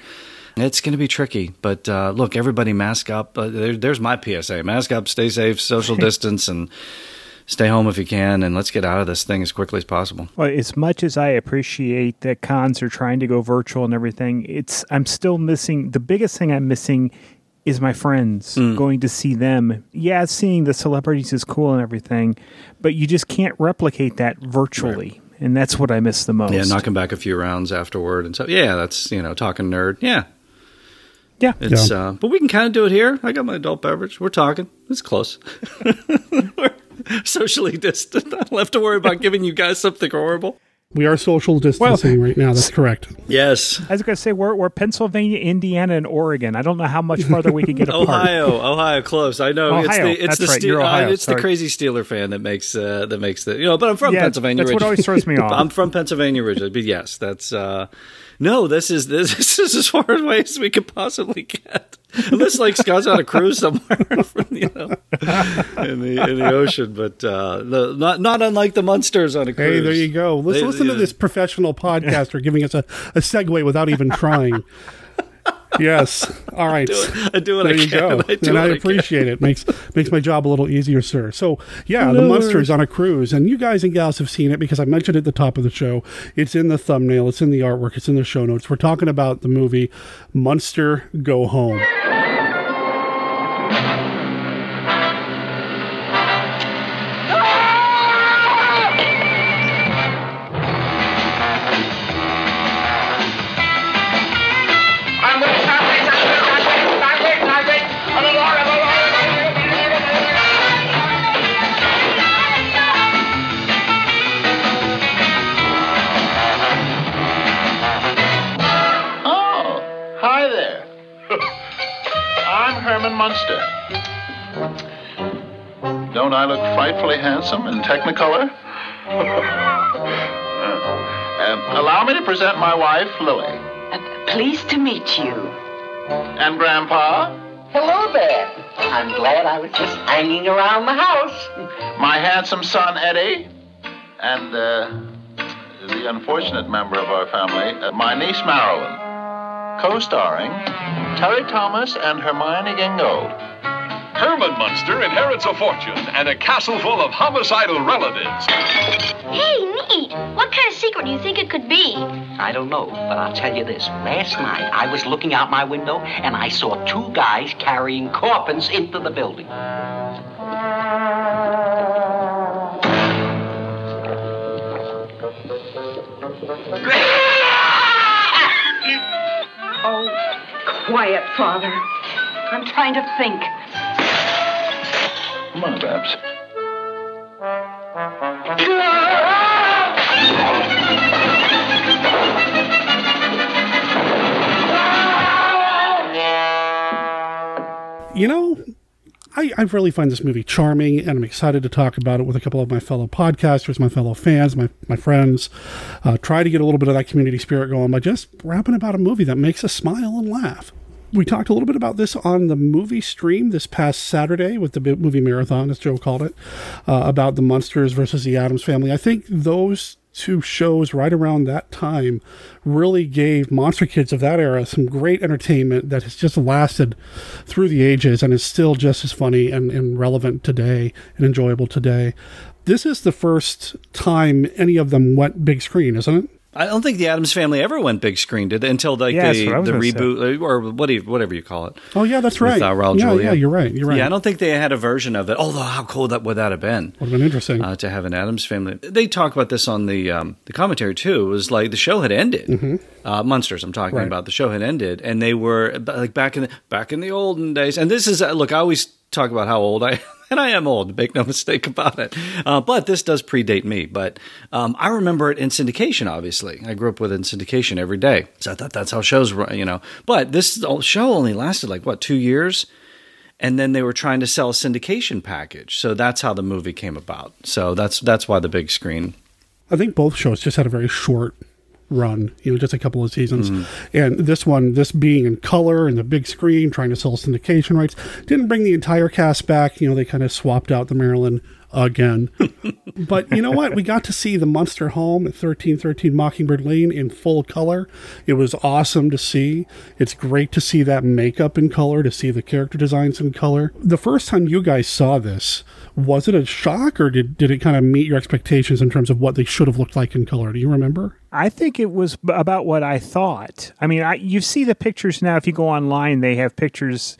It's going to be tricky, but uh, look, everybody mask up. Uh, there, there's my PSA: mask up, stay safe, social distance, and stay home if you can, and let's get out of this thing as quickly as possible. Well, as much as I appreciate that cons are trying to go virtual and everything, it's I'm still missing the biggest thing I'm missing is my friends Mm. going to see them. Yeah, seeing the celebrities is cool and everything, but you just can't replicate that virtually. And that's what I miss the most. Yeah, knocking back a few rounds afterward and so yeah, that's you know talking nerd. Yeah, yeah. It's uh, but we can kind of do it here. I got my adult beverage. We're talking. It's close. We're socially distant. I don't have to worry about giving you guys something horrible. We are social distancing right now. That's correct. Yes. I was going to say we're, we're Pennsylvania, Indiana, and Oregon. I don't know how much farther we can get apart. Ohio, Ohio, close. I know it's Ohio, the it's that's the right, Ste- you're uh, Ohio, it's the crazy Steeler fan that makes uh, that makes the you know. But I'm from Yeah, Pennsylvania. that's what always throws me off. I'm from Pennsylvania originally, but yes, that's uh, no. This is this, this is as far away as we could possibly get. Unless like Scott's on a cruise somewhere, from, you know, in the in the ocean. But uh, the, not not unlike the Munsters on a cruise. Hey, there you go. Let's They- listen to this professional podcaster giving us a, a segue without even trying. yes. All right. do it. I do what there I you can. go. I do and I I appreciate it. Makes makes my job a little easier, sir. So yeah, the No monsters on a cruise, and you guys and gals have seen it because I mentioned it at the top of the show. It's in the thumbnail. It's in the artwork. It's in the show notes. We're talking about the movie Munster Go Home. Munster. Don't I look frightfully handsome in Technicolor? um, allow me to present my wife, Lily. Pleased to meet you. And Grandpa, Hello there. I'm glad I was just hanging around the house. my handsome son, Eddie, and uh, the unfortunate member of our family, uh, my niece, Marilyn. Co-starring Terry Thomas and Hermione Gingold. Herman Munster inherits a fortune and a castle full of homicidal relatives. Hey, neat. What kind of secret do you think it could be? I don't know, but I'll tell you this. Last night, I was looking out my window and I saw two guys carrying coffins into the building. Oh, quiet, Father. I'm trying to think. Come on, Babs. you know, I, I really find this movie charming, and I'm excited to talk about it with a couple of my fellow podcasters, my fellow fans, my, my friends. Uh, try to get a little bit of that community spirit going by just rapping about a movie that makes us smile and laugh. We talked a little bit about this on the movie stream this past Saturday with the movie marathon, as Joe called it, uh, about the Munsters versus the Addams Family. I think those two shows right around that time really gave monster kids of that era some great entertainment that has just lasted through the ages and is still just as funny and, and relevant today and enjoyable today. This is the first time any of them went big screen, isn't it? I don't think the Addams Family ever went big screen, did they? Until like Yeah, the, what I was the gonna say. reboot or what do you, whatever you call it. Oh yeah, that's With, right. uh, Raul yeah, Julia. yeah, you're right. You're right. Yeah, I don't think they had a version of it. Although, how cool that would that have been? Would have been interesting uh, to have an Addams Family. They talk about this on the um, the commentary too. It was like the show had ended. Mhm. Uh, Munsters, I'm talking Right. about. The show had ended, and they were like back in the, back in the olden days. And this is uh, look, I always talk about how old I am. And I am old, make no mistake about it. Uh, but this does predate me. But um, I remember it in syndication, obviously. I grew up with it in syndication every day. So I thought that's how shows run, you know. But this show only lasted like, what, two years? And then they were trying to sell a syndication package. So that's how the movie came about. So that's that's why the big screen. I think both shows just had a very short run, you know, just a couple of seasons. Mhm. And this one, this being in color and the big screen, trying to sell syndication rights, didn't bring the entire cast back. You know, they kind of swapped out the Marilyn again. but you know what? We got to see the Munster home at 1313 Mockingbird Lane in full color. It was awesome to see. It's great to see that makeup in color, to see the character designs in color. The first time you guys saw this, was it a shock or did, did it kind of meet your expectations in terms of what they should have looked like in color? Do you remember? I think it was about what I thought. I mean, I, you see the pictures now. If you go online, they have pictures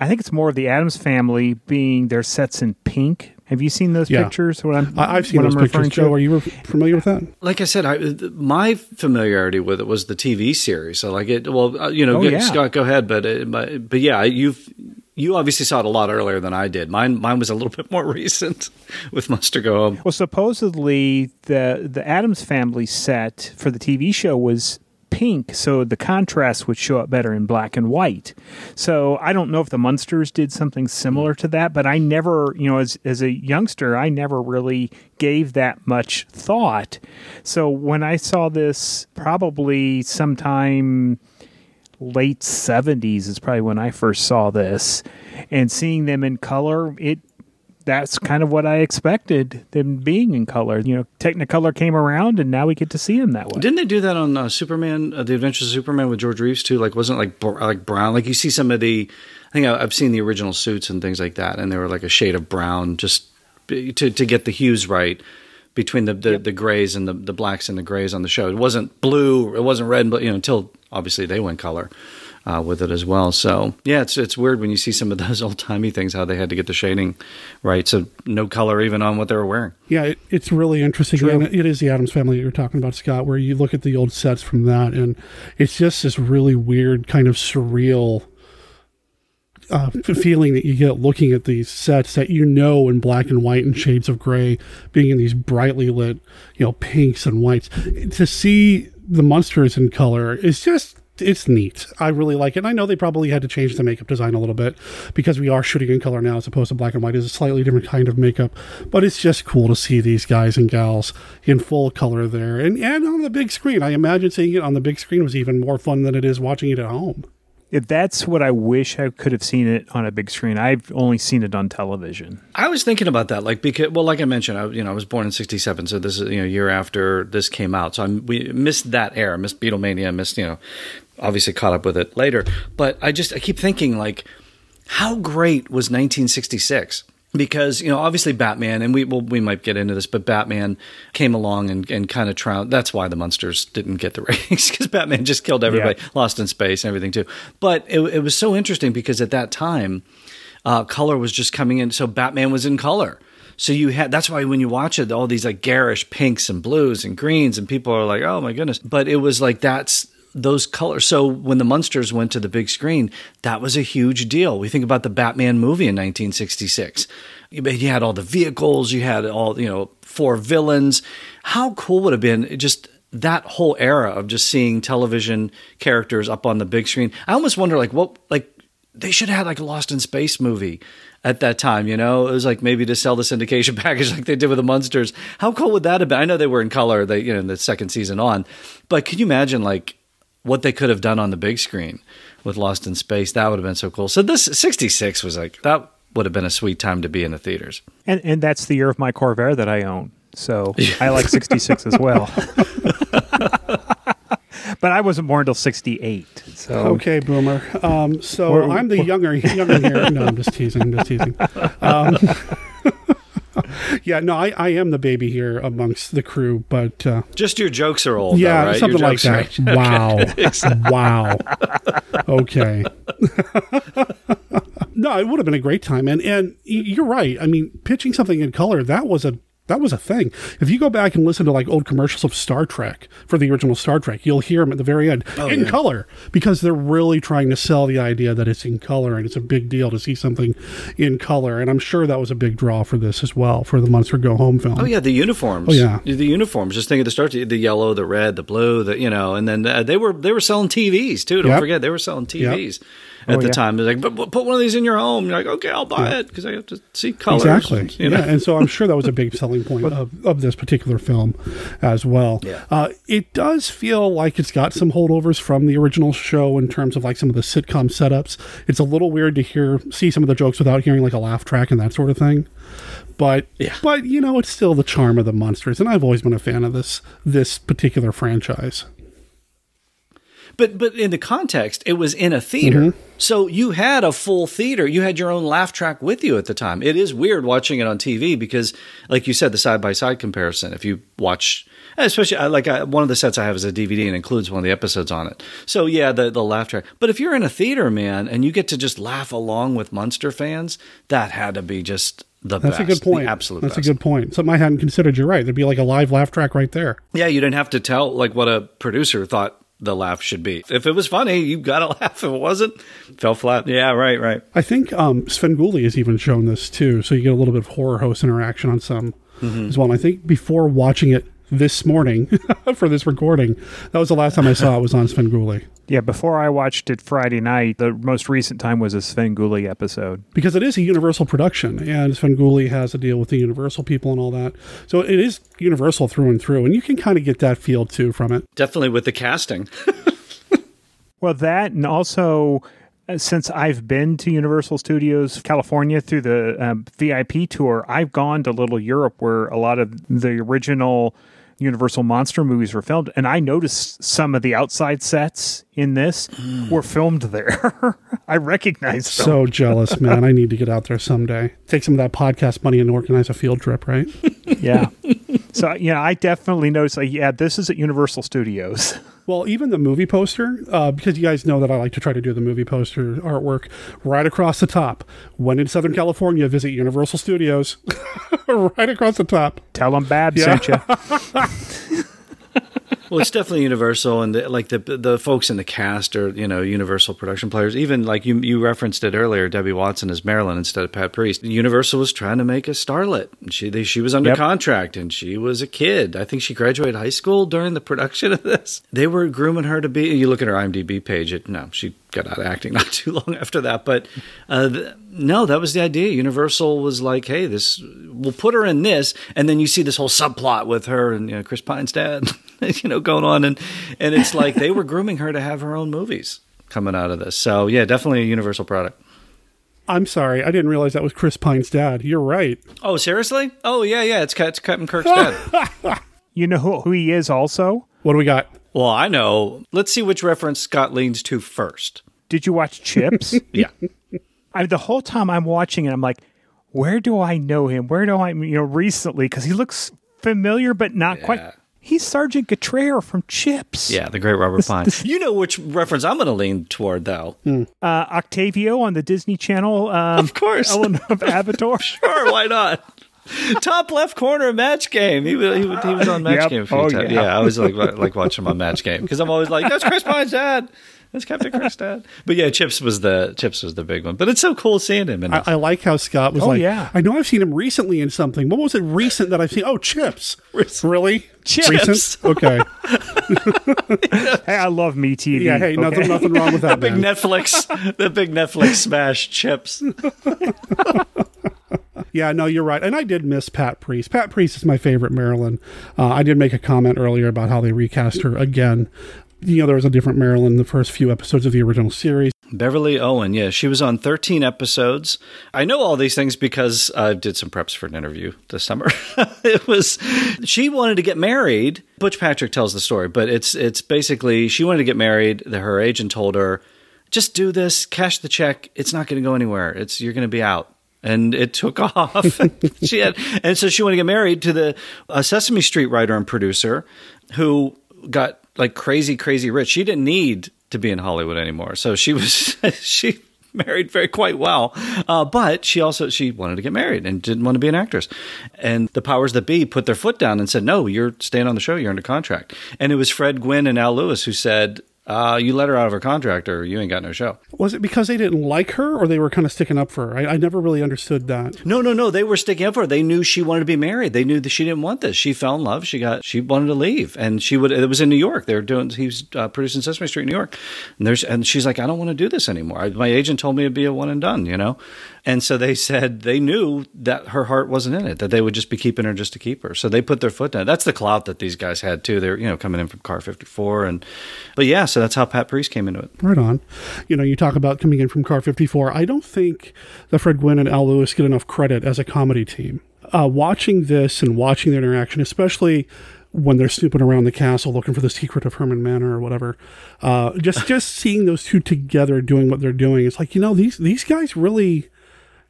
I think it's more of the Addams family being their sets in pink. Have you seen those Yeah. pictures? What I'm, I, I've seen what those I'm referring pictures. Joe, to? are you familiar with that? Like I said, I, my familiarity with it was the TV series. So, like it, well, uh, you know, Oh, go- yeah. Scott, go ahead. But, uh, but, but yeah, you've you obviously saw it a lot earlier than I did. Mine, mine was a little bit more recent with Munster Go Home. Well, supposedly the the Addams family set for the TV show was pink, so the contrast would show up better in black and white. So I don't know if the Munsters did something similar to that, but I never, you know, as as a youngster, I never really gave that much thought. So when I saw this, probably sometime late 70s is probably when I first saw this and seeing them in color it that's kind of what I expected them being in color you know Technicolor came around and now we get to see them that way Didn't they do that on uh, Superman, uh, The Adventures of Superman with George Reeves too? Like, wasn't it like br- like brown? Like you see some of the, I think I, I've seen the original suits and things like that, and they were like a shade of brown, just to to get the hues right between the the, the grays and the, the blacks and the grays on the show. It wasn't blue, it wasn't red, but you know until obviously they went color. Uh, with it as well, so yeah, it's it's weird when you see some of those old timey things how they had to get the shading right, so no color even on what they were wearing. Yeah, it, it's really interesting. True. And it is the Addams family you're talking about, Scott, where you look at the old sets from that, and it's just this really weird, kind of surreal uh, feeling that you get looking at these sets that you know in black and white and shades of gray, being in these brightly lit, you know, pinks and whites. To see the monsters in color is just. It's neat. I really like it. And I know they probably had to change the makeup design a little bit because we are shooting in color now as opposed to black and white. It's a slightly different kind of makeup, but it's just cool to see these guys and gals in full color there and, and on the big screen. I imagine seeing it on the big screen was even more fun than it is watching it at home. If that's what I wish I could have seen it on a big screen I've only seen it on television I was thinking about that, like because, well, like I mentioned, I you know I was born in '67, so this is you know year after this came out, so I we missed that era, missed Beatlemania, missed you know, obviously caught up with it later. But I just I keep thinking like, how great was 1966? Because you know, obviously Batman, and we well, we might get into this, but Batman came along and, and kind of trounced. That's why the monsters didn't get the ratings because Batman just killed everybody, Yeah. Lost in Space, and everything too. But it, it was so interesting because at that time, uh, color was just coming in. So Batman was in color. So you had that's why when you watch it, all these like garish pinks and blues and greens, and people are like, "Oh my goodness!" But it was like that's those colors. So when the Munsters went to the big screen, that was a huge deal. We think about the Batman movie in 1966. You had all the vehicles, you had all you know four villains. How cool would have been just that whole era of just seeing television characters up on the big screen? I almost wonder like what like they should have had like a Lost in Space movie at that time, you know? It was like maybe to sell the syndication package like they did with the Munsters. How cool would that have been? I know they were in color, they you know, in the second season on, but can you imagine like what they could have done on the big screen with Lost in Space? That would have been so cool. So this 66 was like that would have been a sweet time to be in the theaters. and and that's the year of my Corvair that I own so I like 66 as well but I wasn't born until 68 so Okay, boomer. Um, so We're- I'm the younger younger here. No, I'm just teasing. I'm just teasing. Um, yeah, no, I, I am the baby here amongst the crew, but uh, Just your jokes are old, yeah, though, right? something like that. Wow, wow. Okay. no, it would have been a great time, and and you're right. I mean, pitching something in color that was a that was a thing. If you go back and listen to like old commercials of Star Trek for the original Star Trek, you'll hear them at the very end Oh, in yeah. color because they're really trying to sell the idea that it's in color and it's a big deal to see something in color. And I'm sure that was a big draw for this as well for the Munster Go Home film. Oh yeah, the uniforms. Oh, yeah. the uniforms. Just think of the start, the yellow, the red, the blue, the you know, and then uh, they were they were selling TVs too. Don't Yep. forget they were selling Yep. TVs at Oh, the yeah. time. They're like, but, but put one of these in your home. You're like, okay, I'll buy Yeah. it because I have to see colors. Exactly. you know? Yeah, and so I'm sure that was a big selling point of, of this particular film as well. Yeah. Uh, it does feel like it's got some holdovers from the original show in terms of like some of the sitcom setups. It's a little weird to hear see some of the jokes without hearing like a laugh track and that sort of thing. But Yeah. but you know, it's still the charm of the monsters, and I've always been a fan of this this particular franchise. But but in the context, it was in a theater. Mhm. So you had a full theater. You had your own laugh track with you at the time. It is weird watching it on TV because, like you said, the side by side comparison. If you watch, especially I- like I, one of the sets I have is a DVD and includes one of the episodes on it. So yeah, the the laugh track. But if you're in a theater, man, and you get to just laugh along with Munster fans, that had to be just the best. That's best. a good point. Absolute That's best. a good point. Something I hadn't considered. You're right. There'd be like a live laugh track right there. Yeah, you didn't have to tell like what a producer thought the laugh should be. If it was funny, you got to laugh. If it wasn't, fell flat. Yeah, right, right. I think um, Svengoolie has even shown this too, so you get a little bit of horror host interaction on some Mhm. as well. And I think before watching it this morning for this recording, that was the last time I saw it was on Svengoolie. Yeah, before I watched it Friday night, the most recent time was a Svengoolie episode. because it is a Universal production, and Svengoolie has a deal with the Universal people and all that. So it is Universal through and through, and you can kind of get that feel too from it. Definitely with the casting. Well, that and also uh, since I've been to Universal Studios California through the um, VIP tour, I've gone to Little Europe where a lot of the original Universal monster movies were filmed, and I noticed some of the outside sets in this were filmed there. I recognize them. So jealous, man. I need to get out there someday. Take some of that podcast money and organize a field trip, right? yeah. So yeah, I definitely noticed. Like, yeah, this is at Universal Studios. Well, even the movie poster, uh, because you guys know that I like to try to do the movie poster artwork right across the top. When in Southern California, visit Universal Studios. right across the top. Tell them Bab Yeah. sent you. well, it's definitely Universal, and the, like the the folks in the cast are you know Universal production players. Even like you you referenced it earlier, Debbie Watson as Marilyn instead of Pat Priest. Universal was trying to make a starlet. She they, she was under Yep. contract, and she was a kid. I think she graduated high school during the production of this. They were grooming her to be. You look at her IMDb page. It no, she got out of acting not too long after that. But uh, th- no, that was the idea. Universal was like, hey, this we'll put her in this, and then you see this whole subplot with her and you know, Chris Pine's dad, you know, going on, and and it's like they were grooming her to have her own movies coming out of this. So yeah, definitely a Universal product. I'm sorry. I didn't realize that was Chris Pine's dad. You're right. Oh, seriously? Oh yeah, yeah. It's, Ca- it's Captain Kirk's dad. You know who, who he is also? What do we got? Well, I know. Let's see which reference Scott leans to first. Did you watch Chips? Yeah. I, the whole time I'm watching it, I'm like, where do I know him? Where do I, you know, recently? Because he looks familiar, but not quite. He's Sergeant Getraer from Chips. Yeah, the great Robert Pine. you know which reference I'm going to lean toward, though. Uh, Octavio on the Disney Channel. Um, Of course. Ellen of Avatar. Sure, why not? Top left corner match game. He was, he, was- he was on match Yep. game a few Oh, times. yeah. Yeah. I was like like watching him on match game because I'm always like, that's Chris Pine's dad. That's Captain Kirk's dad. But yeah, Chips was the Chips was the big one. But it's so cool seeing him. And I, I like how Scott was Oh, like, yeah. I know I've seen him recently in something. What was it recent that I've seen? Oh, Chips. Really? Chips. Recent? Okay. hey, I love Me TV. Yeah, hey, nothing, okay? nothing wrong with that, the big man. Netflix, the big Netflix smash Chips. Yeah, no, you're right. And I did miss Pat Priest. Pat Priest is my favorite Marilyn. Uh, I did make a comment earlier about how they recast her again. You know, there was a different Marilyn in the first few episodes of the original series. Beverly Owen, yeah, she was on 13 episodes. I know all these things because I did some preps for an interview this summer. it was she wanted to get married. Butch Patrick tells the story, but it's it's basically she wanted to get married. Her agent told her, "Just do this, cash the check. It's not going to go anywhere. It's you're going to be out." And it took off. she had, and so she wanted to get married to the uh, Sesame Street writer and producer, who got like crazy, crazy rich. She didn't need to be in Hollywood anymore. So she was she married very quite well, uh, but she also she wanted to get married and didn't want to be an actress. And the powers that be put their foot down and said, "No, you're staying on the show. You're under contract." And it was Fred Gwynne and Al Lewis who said. Uh, you let her out of her contract, or you ain't got no show. Was it because they didn't like her or they were kind of sticking up for her? I, I never really understood that. No, no, no. They were sticking up for her. They knew she wanted to be married. They knew that she didn't want this. She fell in love. She got. She wanted to leave, and she would. It was in New York. They were doing. He was uh, producing Sesame Street, in New York, and there's. And she's like, I don't want to do this anymore. I, my agent told me it'd be a one and done. You know, and so they said they knew that her heart wasn't in it. That they would just be keeping her just to keep her. So they put their foot down. That's the clout that these guys had too. They're you know coming in from Car 54, and but yeah. So that's how Pat Priest came into it. Right on. You know, you talk about coming in from Car 54. I don't think that Fred Gwynne and Al Lewis get enough credit as a comedy team. Uh, watching this and watching their interaction, especially when they're snooping around the castle looking for the secret of Herman Manor or whatever. Uh, just just seeing those two together doing what they're doing, it's like you know these these guys really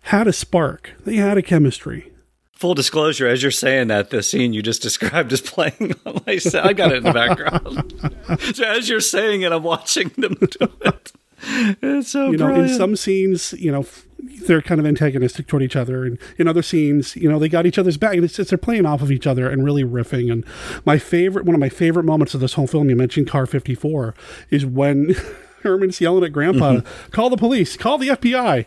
had a spark. They had a chemistry. Full disclosure, as you're saying that, the scene you just described is playing on my set. I got it in the background. so as you're saying it, I'm watching them do it. It's so you know, brilliant. in some scenes, you know, they're kind of antagonistic toward each other, and in other scenes, you know, they got each other's back, and it's just they're playing off of each other and really riffing. And my favorite, one of my favorite moments of this whole film, you mentioned Car 54, is when Herman's yelling at Grandpa, Mm-hmm. "Call the police! Call the FBI!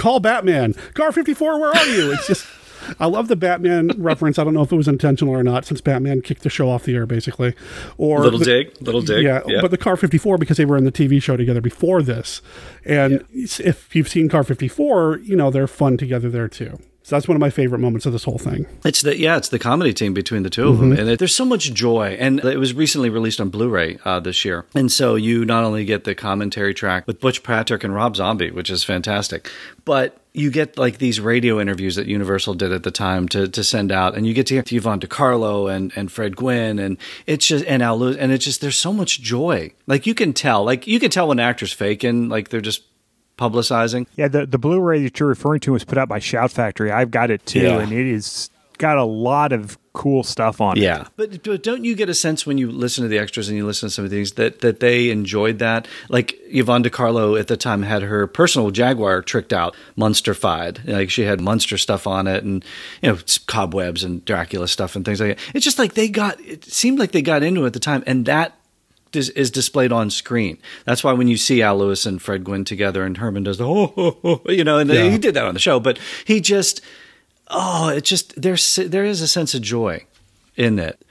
Call Batman! Car 54, where are you?" It's just. I love the Batman reference. I don't know if it was intentional or not, since Batman kicked the show off the air, basically. Or Little the- dig, little dig, Yeah, yeah. but the Car 54 because they were in the TV show together before this. And if you've seen Car 54, you know, they're fun together there too. So that's one of my favorite moments of this whole thing. It's the yeah, it's the comedy team between the 2 of them, Mhm. and it, there's so much joy. And it was recently released on Blu-ray uh, this year, and so you not only get the commentary track with Butch Patrick and Rob Zombie, which is fantastic, but you get like these radio interviews that Universal did at the time to to send out, and you get to hear Yvonne De Carlo and and Fred Gwynne, and it's just and Al Lewis, and it's just there's so much joy. Like you can tell, like you can tell when actors faking, like they're just publicizing. Yeah, the the Blu-ray that you're referring to was put out by Shout Factory. I've got it too, Yeah. and it is got a lot of cool stuff on it. Yeah, but, but don't you get a sense when you listen to the extras and you listen to some of these that that they enjoyed that? Like Yvonne De Carlo at the time had her personal Jaguar tricked out, Munsterfied. Like she had Munster stuff on it, and you know cobwebs and Dracula stuff and things like that. It's just like they got. It seemed like they got into it at the time, and that. Is, is displayed on screen. That's why when you see Al Lewis and Fred Gwynne together, and Herman does the oh, oh, oh you know, and Yeah. he did that on the show, but he just oh, it just there's there is a sense of joy in it.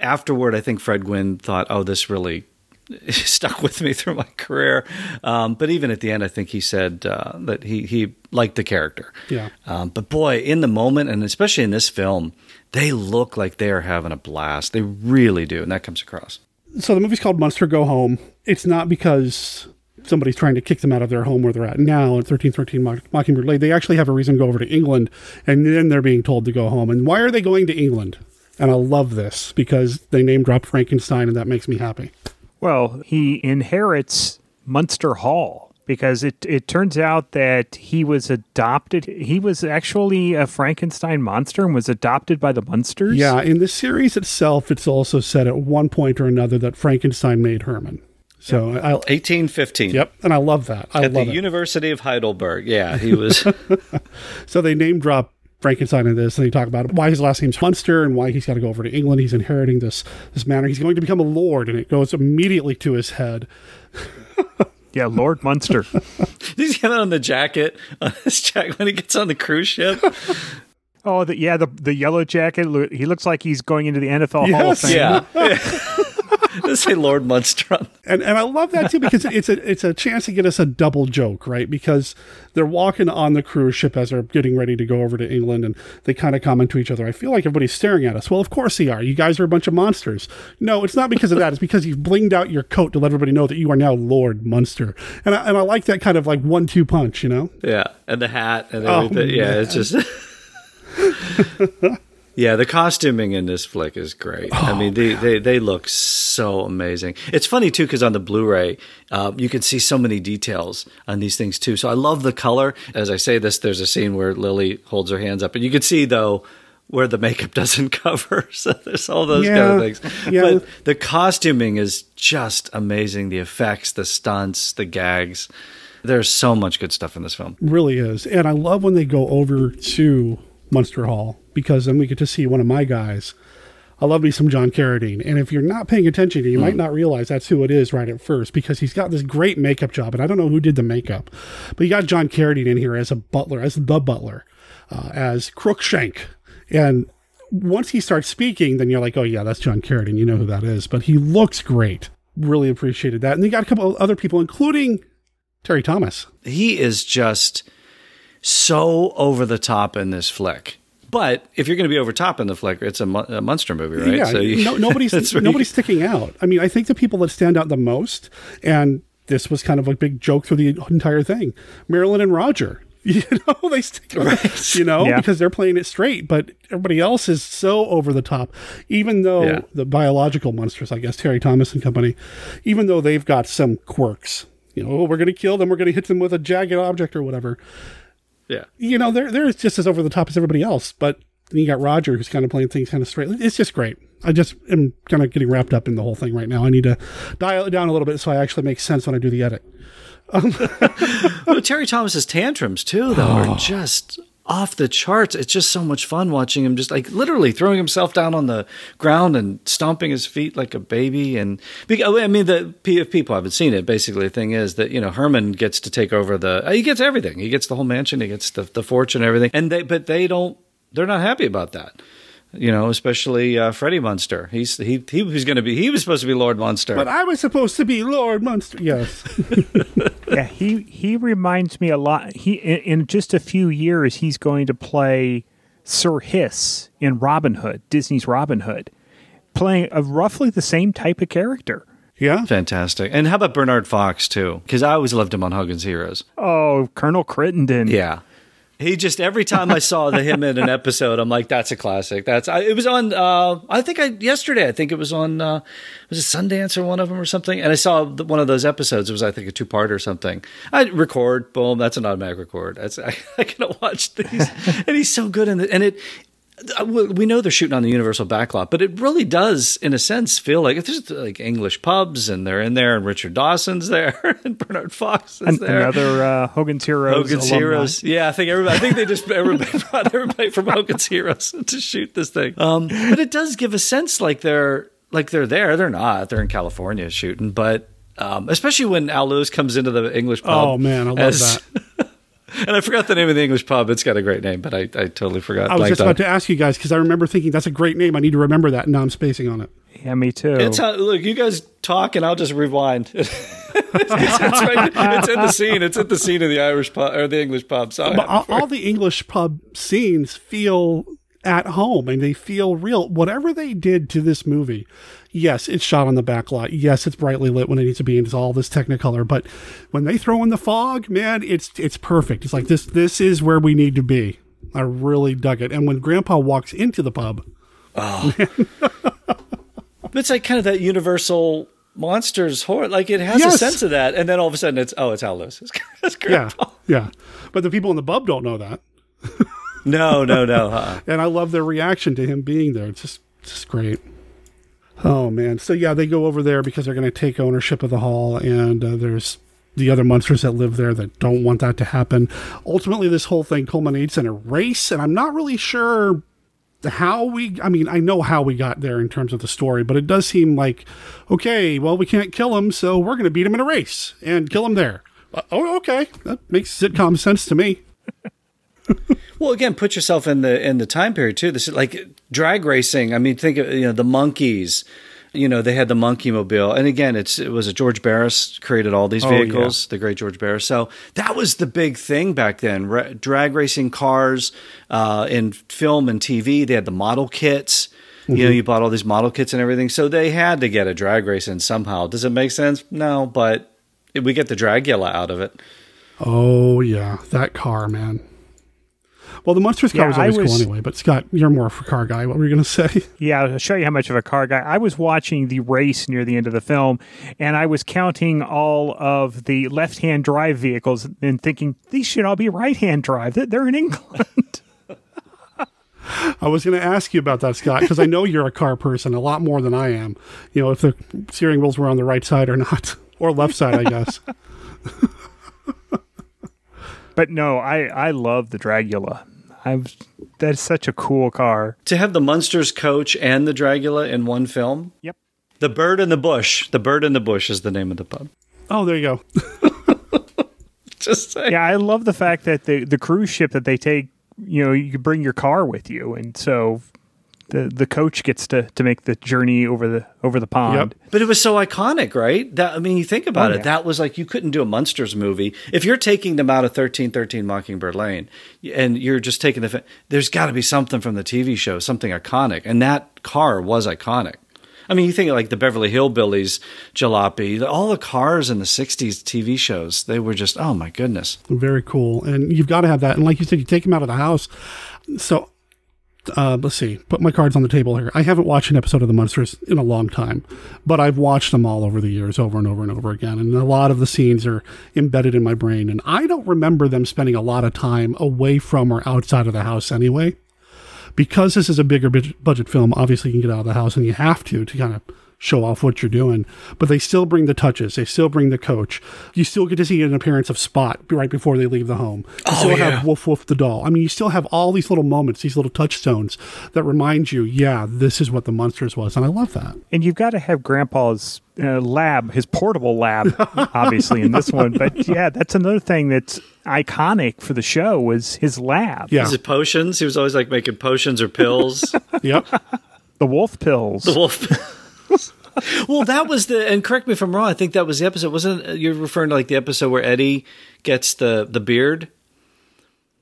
Afterward, I think Fred Gwynne thought, "Oh, this really stuck with me through my career." Um, but even at the end, I think he said uh, that he he liked the character. Yeah. Um, but boy, in the moment, and especially in this film, they look like they are having a blast. They really do, and that comes across. So the movie's called Munster Go Home. It's not because somebody's trying to kick them out of their home where they're at now at 1313 Mock- Mockingbird Lane. They actually have a reason to go over to England, and then they're being told to go home. And why are they going to England? And I love this because they name dropped Frankenstein, and that makes me happy. Well, he inherits Munster Hall because it, it turns out that he was adopted. He was actually a Frankenstein monster and was adopted by the Munsters. Yeah, in the series itself, it's also said at one point or another that Frankenstein made Herman. So I, 1815. Yep, and I love that. I At the it. University of Heidelberg. Yeah, he was. so they name drop Frankenstein in this, and they talk about why his last name's Munster and why he's got to go over to England. He's inheriting this this manor. He's going to become a lord, and it goes immediately to his head. Yeah, Lord Munster. He's got it on the jacket on his jacket when he gets on the cruise ship. Oh, the, yeah, the the yellow jacket. He looks like he's going into the NFL Hall of Fame. Yeah. Let's say Lord Munster. And and I love that too because it's a it's a chance to get us a double joke, right? Because they're walking on the cruise ship as they're getting ready to go over to England, and they kind of comment to each other. I feel like everybody's staring at us. Well, of course they are. You guys are a bunch of monsters. No, it's not because of that. It's because you've blinged out your coat to let everybody know that you are now Lord Munster. And I, and I like that kind of like one two punch, you know? Yeah, and the hat and Oh, everything. yeah, it's just. yeah, the costuming in this flick is great. I mean, they, they they look so amazing. It's funny too because on the Blu-ray, uh, you can see so many details on these things too. So I love the color. As I say this, there's a scene where Lily holds her hands up, and you can see though where the makeup doesn't cover. So there's all those kind of things. yeah. But the costuming is just amazing. The effects, the stunts, the gags. There's so much good stuff in this film. really is. And I love when they go over to Munster Hall because then we get to see one of my guys. I love me some John Carradine. And if you're not paying attention, you might not realize that's who it is right at first because he's got this great makeup job. And I don't know who did the makeup, but you got John Carradine in here as a butler, as the butler, uh, as Cruikshank. And once he starts speaking, then you're like, oh, yeah, that's John Carradine. You know who that is. But he looks great. Really appreciated that. And they got a couple of other people, including Terry Thomas. he is just so over the top in this flick. But if you're going to be over top in the flick, it's a, Mon- a monster movie, right? Yeah, So you- no, nobody's that's you- nobody's sticking out. I mean, I think the people that stand out the most, and this was kind of a big joke through the entire thing. Marilyn and Roger. You know, they stick right. you know, Yeah. because they're playing it straight, but everybody else is so over the top. Even though Yeah. the biological monsters, I guess Terry Thomas and company, even though they've got some quirks, you know, oh, we're going to kill them, we're going to hit them with a jagged object or whatever. Yeah. You know, they're they're just as over the top as everybody else. But then you got Roger, who's kind of playing things kind of straight. It's just great. I just am kind of getting wrapped up in the whole thing right now. I need to dial it down a little bit so I actually make sense when I do the edit. Well, Terry Thomas's tantrums too, though, are just off the charts. It's just so much fun watching him just like literally throwing himself down on the ground and stomping his feet like a baby. And oh, I mean, the if people haven't seen it, basically the thing is that you know Herman gets to take over the. He gets everything. He gets the whole mansion. He gets the the fortune, everything. And they, but they don't. They're not happy about that. You know, especially uh, Freddie Munster. He's he he was going to be. He was supposed to be Lord Munster. But I was supposed to be Lord Munster. Yes. yeah, he he reminds me a lot. He in, in just a few years he's going to play Sir Hiss in Robin Hood, Disney's Robin Hood, playing a roughly the same type of character. Yeah, fantastic. And how about Bernard Fox too? Because I always loved him on Hogan's Heroes. Oh, Colonel Crittenden. Yeah. He just every time I saw the him in an episode, I'm like, that's a classic. That's I, it was on. Uh, I think I yesterday. I think it was on. Uh, was it Sundance or one of them or something? And I saw the, one of those episodes. It was I think a two part or something. I record. Boom. That's an automatic record. That's I, I can watch these, and he's so good in it. And it. Uh, We know they're shooting on the Universal backlot, but it really does, in a sense, feel like if there's like English pubs, and they're in there, and Richard Dawson's there, and Bernard Fox is An- there. Another uh, Hogan's Heroes. Hogan's alumni. Heroes. Yeah, I think everybody. I think they just everybody brought everybody from Hogan's Heroes to shoot this thing. Um, but it does give a sense like they're like they're there. They're not. They're in California shooting, but. Um, especially when Al Lewis comes into the English pub. Oh, man, I love that. And I forgot the name of the English pub. It's got a great name, but I, I totally forgot. I was Blanked just about it. to ask you guys because I remember thinking that's a great name. I need to remember that. and Now I'm spacing on it. Yeah, me too. It's how, look. You guys talk, and I'll just rewind. it's, it's right- it's in the scene. It's in the scene of the Irish pub or the English pub. So all, all the English pub scenes feel at home and they feel real. Whatever they did to this movie, yes, it's shot on the back lot. Yes, it's brightly lit when it needs to be. and It's all this Technicolor. But when they throw in the fog, man, it's it's perfect. It's like this. This is where we need to be. I really dug it. And when Grandpa walks into the pub, Oh. It's like kind of that universal monsters horror. Like it has a sense of that, and then all of a sudden it's oh, it's Al Lewis. It's, it's yeah, yeah. But the people in the pub don't know that. No, no, no. Uh-uh. and I love their reaction to him being there. It's just, just great. Oh man! So yeah, they go over there because they're going to take ownership of the hall, and uh, there's the other monsters that live there that don't want that to happen. Ultimately, this whole thing culminates in a race, and I'm not really sure how we. I mean, I know how we got there in terms of the story, but it does seem like okay. Well, we can't kill him, so we're going to beat him in a race and kill him there. Uh, oh, okay, that makes sitcom sense to me. Well, again, put yourself in the in the time period too. This is like drag racing. I mean, think of you know the Monkees. You know, they had the Monkeemobile, and again, it's it was a George Barris created all these Oh, yeah. vehicles, the great George Barris. So that was the big thing back then. Ra- drag racing cars uh, in film and TV. They had the model kits. You know, Mhm. you bought all these model kits and everything. So they had to get a drag race in somehow. Does it make sense? No, but we get the Dragula out of it. Oh yeah, that car, man. Well, the monsters car Yeah, was always was- cool anyway. But Scott, you're more of a car guy. What were you going to say? Yeah, I'll show you how much of a car guy. I was watching the race near the end of the film, and I was counting all of the left-hand drive vehicles and thinking these should all be right-hand drive. They're- They're in England. I was going to ask you about that, Scott, because I know you're a car person a lot more than I am. You know, if the steering wheels were on the right side or not, or left side, I guess. but no, I I love the Dragula. I've that's such a cool car. to have the Munsters coach and the Dragula in one film. Yep. The Bird in the Bush. The Bird in the Bush is the name of the pub. Oh, there you go. Just saying. Yeah, I love the fact that the the cruise ship that they take, you know, you bring your car with you, and so the the coach gets to to make the journey over the over the pond. But it was so iconic, right? That I mean, you think about Oh, it. yeah. That was like you couldn't do a Munsters movie if you're taking them out of thirteen thirteen Mockingbird Lane, and you're just taking the. There's got to be something from the TV show, something iconic, and that car was iconic. I mean, you think like the Beverly Hillbillies jalopy, all the cars in the 60s TV shows, they were just, oh my goodness. Very cool. And you've got to have that. And like you said, you take them out of the house. So uh, let's see, put my cards on the table here. I haven't watched an episode of The Munsters in a long time, but I've watched them all over the years, over and over and over again. And a lot of the scenes are embedded in my brain. And I don't remember them spending a lot of time away from or outside of the house anyway. Because this is a bigger budget film, obviously you can get out of the house and you have to to kind of show off what you're doing. But they still bring the touches. They still bring the coach. You still get to see an appearance of Spot right before they leave the home. You Oh, still yeah. have Wolf Woof the doll. I mean, you still have all these little moments, these little touchstones that remind you, yeah, this is what the Munsters was, and I love that. And you've got to have Grandpa's uh, lab, his portable lab, obviously in this one. But yeah, that's another thing that's iconic for the show was his lab. Is it potions? He was always like making potions or pills. yep. The wolf pills. The wolf well, that was the and correct me if I'm wrong. I think that was the episode. Wasn't you're referring to like the episode where Eddie gets the the beard?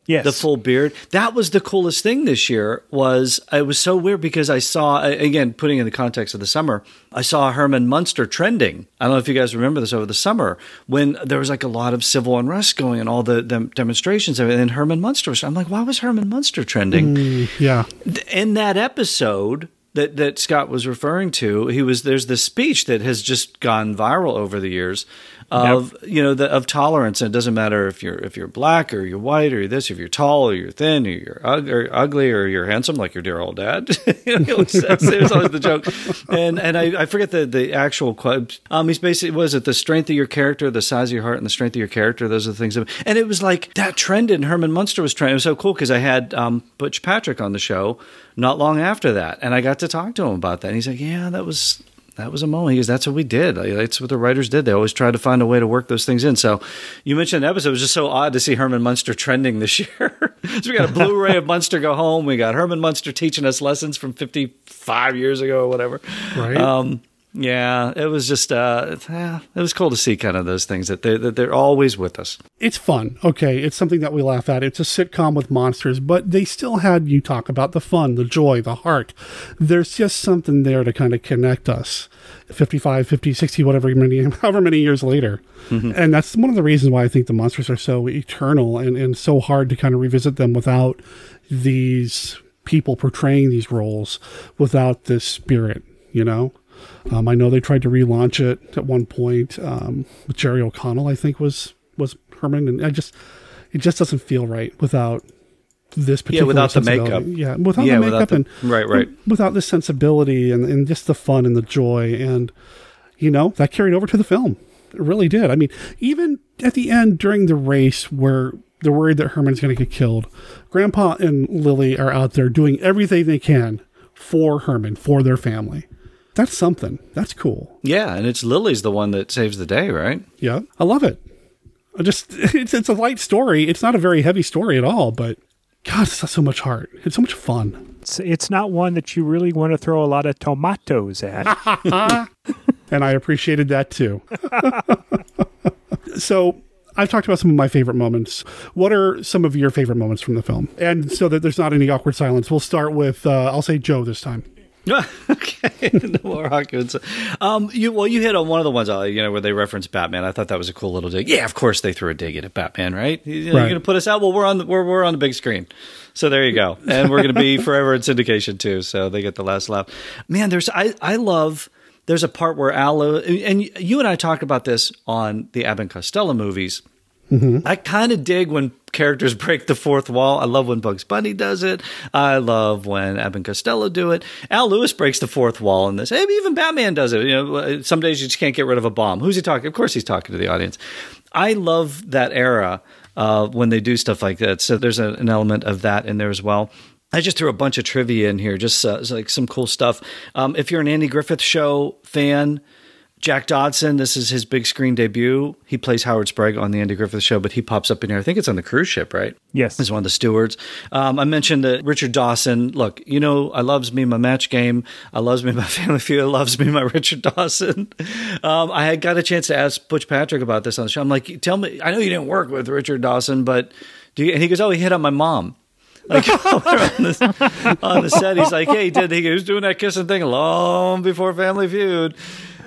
Yes, the full beard. That was the coolest thing this year. Was it was so weird because I saw again putting in the context of the summer. I saw Herman Munster trending. I don't know if you guys remember this over the summer when there was like a lot of civil unrest going and all the, the demonstrations and then Herman Munster was. I'm like, why was Herman Munster trending? Mm, yeah. In that episode, that that Scott was referring to, he was there's this speech that has just gone viral over the years of you know the, of tolerance. And it doesn't matter if you're if you're black or you're white or you're this, if you're tall or you're thin or you're ug- or ugly or you're handsome like your dear old dad. was, always the joke. And and I, I forget the the actual quote. Um, he's basically was it the strength of your character, the size of your heart, and the strength of your character. Those are the things. That, and it was like that trended. And Herman Munster was trending. It was so cool because I had um, Butch Patrick on the show not long after that, and I got to talk to him about that. And he's like, "Yeah, that was that was a moment." Goes, "That's what we did. That's what the writers did. They always tried to find a way to work those things in." So, you mentioned the episode. It was just so odd to see Herman Munster trending this year. so we got a Blu-ray of Munster Go Home. We got Herman Munster teaching us lessons from fifty-five years ago or whatever. Right. Um, yeah, it was just uh, it was cool to see kind of those things that they that they're always with us. It's fun. Okay. It's something that we laugh at. It's a sitcom with monsters, but they still had you talk about the fun, the joy, the heart. There's just something there to kind of connect us 55, 50, 60, whatever many, however many years later. And that's one of the reasons why I think the monsters are so eternal and, and so hard to kind of revisit them without these people portraying these roles, without this spirit, you know? Um, I know they tried to relaunch it at one point um, with Jerry O'Connell. I think was was Herman, and I just it just doesn't feel right without this particular Yeah, without the makeup. Yeah, without Yeah, the without makeup the- and right, right. and without the sensibility and, and just the fun and the joy and you know that carried over to the film. It really did. I mean, even at the end during the race where they're worried that Herman's going to get killed, Grandpa and Lily are out there doing everything they can for Herman, for their family. That's something. That's cool. Yeah, and it's Lily's the one that saves the day, right? Yeah, I love it. I just it's it's a light story. It's not a very heavy story at all, but God, it's got so much heart. It's so much fun. It's, it's not one that you really want to throw a lot of tomatoes at. and I appreciated that too. so I've talked about some of my favorite moments. What are some of your favorite moments from the film? And so that there's not any awkward silence, we'll start with uh, I'll say Joe this time. okay, no more arguments. Um, you well, you hit on one of the ones, uh, you know, where they reference Batman. I thought that was a cool little dig. Yeah, of course they threw a dig at Batman, right? You. You're going to put us out. Well, we're on the we're we're on the big screen, so there you go, and we're going to be forever in syndication too. So they get the last laugh. Man, there's I I love. There's a part where Al and you and I talked about this on the Abbott and Costello movies. I kind of dig when characters break the fourth wall. I love when Bugs Bunny does it. I love when Abbott and Costello do it. Al Lewis breaks the fourth wall in this. Maybe even Batman does it. You know, some days you just can't get rid of a bomb. Who's he talking? Of course, he's talking to the audience. I love that era uh, when they do stuff like that. So there's a, an element of that in there as well. I just threw a bunch of trivia in here, just uh, like some cool stuff. Um, if you're an Andy Griffith Show fan, Jack Dodson, this is his big screen debut. He plays Howard Sprague on the Andy Griffith Show, but he pops up in here. I think it's on the cruise ship, right? Yes. He's one of the stewards. Um, I mentioned that Richard Dawson. Look, you know, I loves me my match game. I loves me my family feud. I loves me my Richard Dawson. Um, I had got a chance to ask Butch Patrick about this on the show. I'm like, tell me, I know you didn't work with Richard Dawson, but do you? And he goes, oh, he hit on my mom. Like on, the, on the set, he's like, "Hey, he did he was doing that kissing thing long before Family Feud."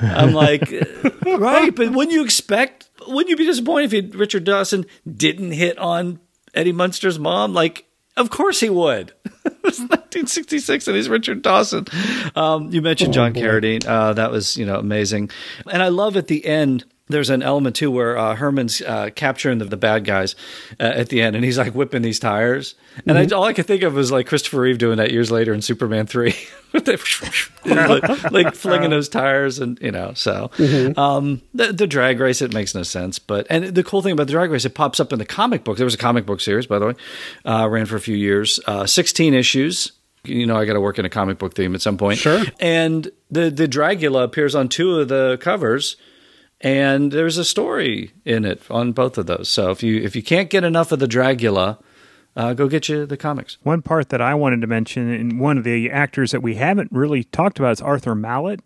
I'm like, right, but wouldn't you expect? Wouldn't you be disappointed if he, Richard Dawson didn't hit on Eddie Munster's mom? Like, of course he would. it was 1966, and he's Richard Dawson. Um, you mentioned John Carradine. Uh, that was you know amazing, and I love at the end. There's an element too where uh, Herman's uh, capturing the, the bad guys uh, at the end, and he's like whipping these tires. And I, all I could think of was like Christopher Reeve doing that years later in Superman three, like, like flinging those tires, and you know. So um, the, the drag race it makes no sense, but and the cool thing about the drag race it pops up in the comic book. There was a comic book series, by the way, uh, ran for a few years, uh, 16 issues you know, I got to work in a comic book theme at some point. Sure. And the the Dragula appears on two of the covers, and there's a story in it on both of those. So if you if you can't get enough of the Dragula, uh, go get you the comics. One part that I wanted to mention, and one of the actors that we haven't really talked about is Arthur Malet,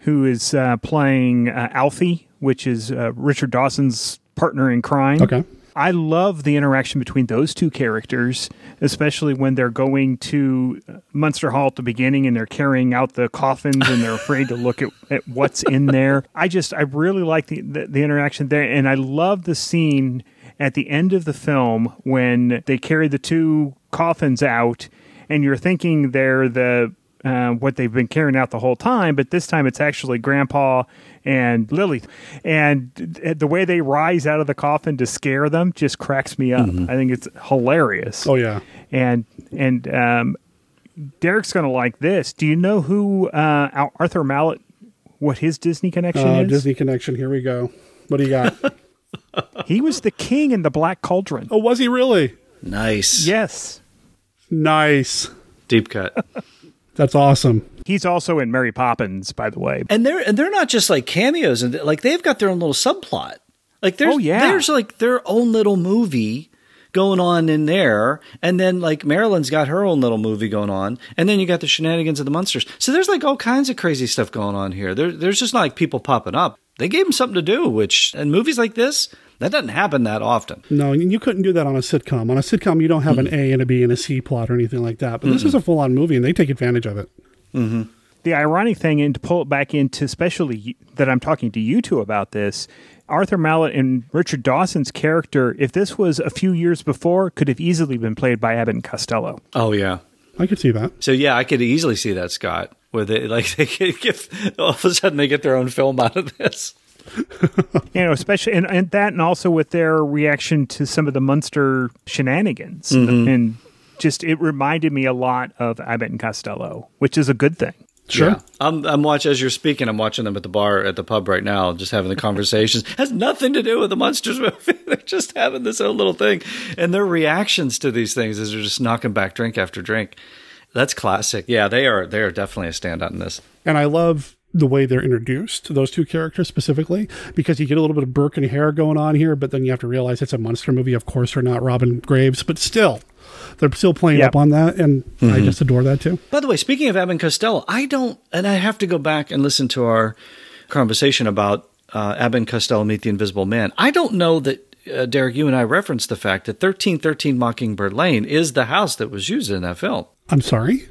who is uh, playing uh, Alfie, which is uh, Richard Dawson's partner in crime. Okay. I love the interaction between those two characters, especially when they're going to Munster Hall at the beginning and they're carrying out the coffins and they're afraid to look at, at what's in there. I just, I really like the, the, the interaction there. And I love the scene at the end of the film when they carry the two coffins out and you're thinking they're the uh, what they've been carrying out the whole time, but this time it's actually Grandpa and Lily. And the way they rise out of the coffin to scare them just cracks me up. I think it's hilarious. Oh yeah, and and um, Derek's going to like this. Do you know who uh, Arthur Malet? What his Disney connection Uh, is? Disney connection. Here we go. What do you got? he was the king in the Black Cauldron. oh, was he really? Nice. Yes. Nice. Deep cut. That's awesome. He's also in Mary Poppins, by the way. and they're and they're not just like cameos and like they've got their own little subplot. Like there's Oh, yeah. there's like their own little movie going on in there, and then like Marilyn's got her own little movie going on, and then you got the shenanigans of the monsters. So there's like all kinds of crazy stuff going on here. There, there's just not like people popping up. They gave them something to do, which in movies like this that doesn't happen that often. No, and you couldn't do that on a sitcom. On a sitcom, you don't have an A and a B and a C plot or anything like that. But this is a full on movie, and they take advantage of it. Mm-hmm. The ironic thing, and to pull it back into, especially that I'm talking to you two about this, Arthur Malet and Richard Dawson's character, if this was a few years before, could have easily been played by Abbott and Costello. Oh yeah. I could see that. So yeah, I could easily see that Scott, where they like they could give all of a sudden they get their own film out of this. You know, especially and, and that, and also with their reaction to some of the Munster shenanigans, Mhm. and just it reminded me a lot of Abbott and Costello, which is a good thing. Yeah. I'm I'm watching as you're speaking. I'm watching them at the bar at the pub right now, just having the conversations. Has nothing to do with the monsters movie. they're just having this own little thing, and their reactions to these things is they're just knocking back drink after drink. That's classic. Yeah, they are. They are definitely a standout in this. And I love the way they're introduced, those two characters specifically, because you get a little bit of Burke and Hare going on here, but then you have to realize it's a monster movie. Of course, they're not Robin Graves, but still, they're still playing Yep. up on that. And I Mhm. just adore that too. By the way, speaking of Abbott Costello, I don't, and I have to go back and listen to our conversation about uh, Abbott Costello Meet the Invisible Man. I don't know that, uh, Derek, you and I referenced the fact that 1313 Mockingbird Lane is the house that was used in that film. I'm sorry.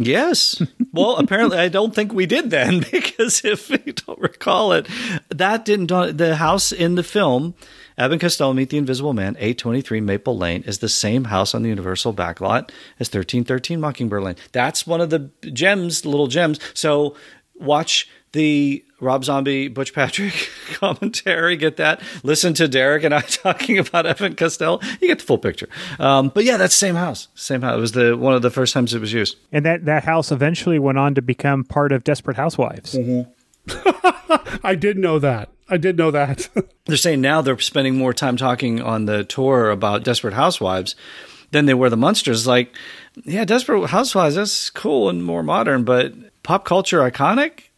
Yes. Well, apparently, I don't think we did then because if you don't recall it, that didn't. The house in the film, and Costello Meet the Invisible Man, 823 Maple Lane, is the same house on the Universal backlot as 1313 Mockingbird Lane. That's one of the gems, little gems. So watch the Rob Zombie Butch Patrick commentary. Get that. Listen to Derek and I talking about Abbott and Costello. You get the full picture. Um, but yeah, that's the same house. Same house. It was the one of the first times it was used. And that, that house eventually went on to become part of Desperate Housewives. I did know that. I did know that. they're saying now they're spending more time talking on the tour about Desperate Housewives than they were the Munsters. Like, yeah, Desperate Housewives, that's cool and more modern, but pop culture iconic.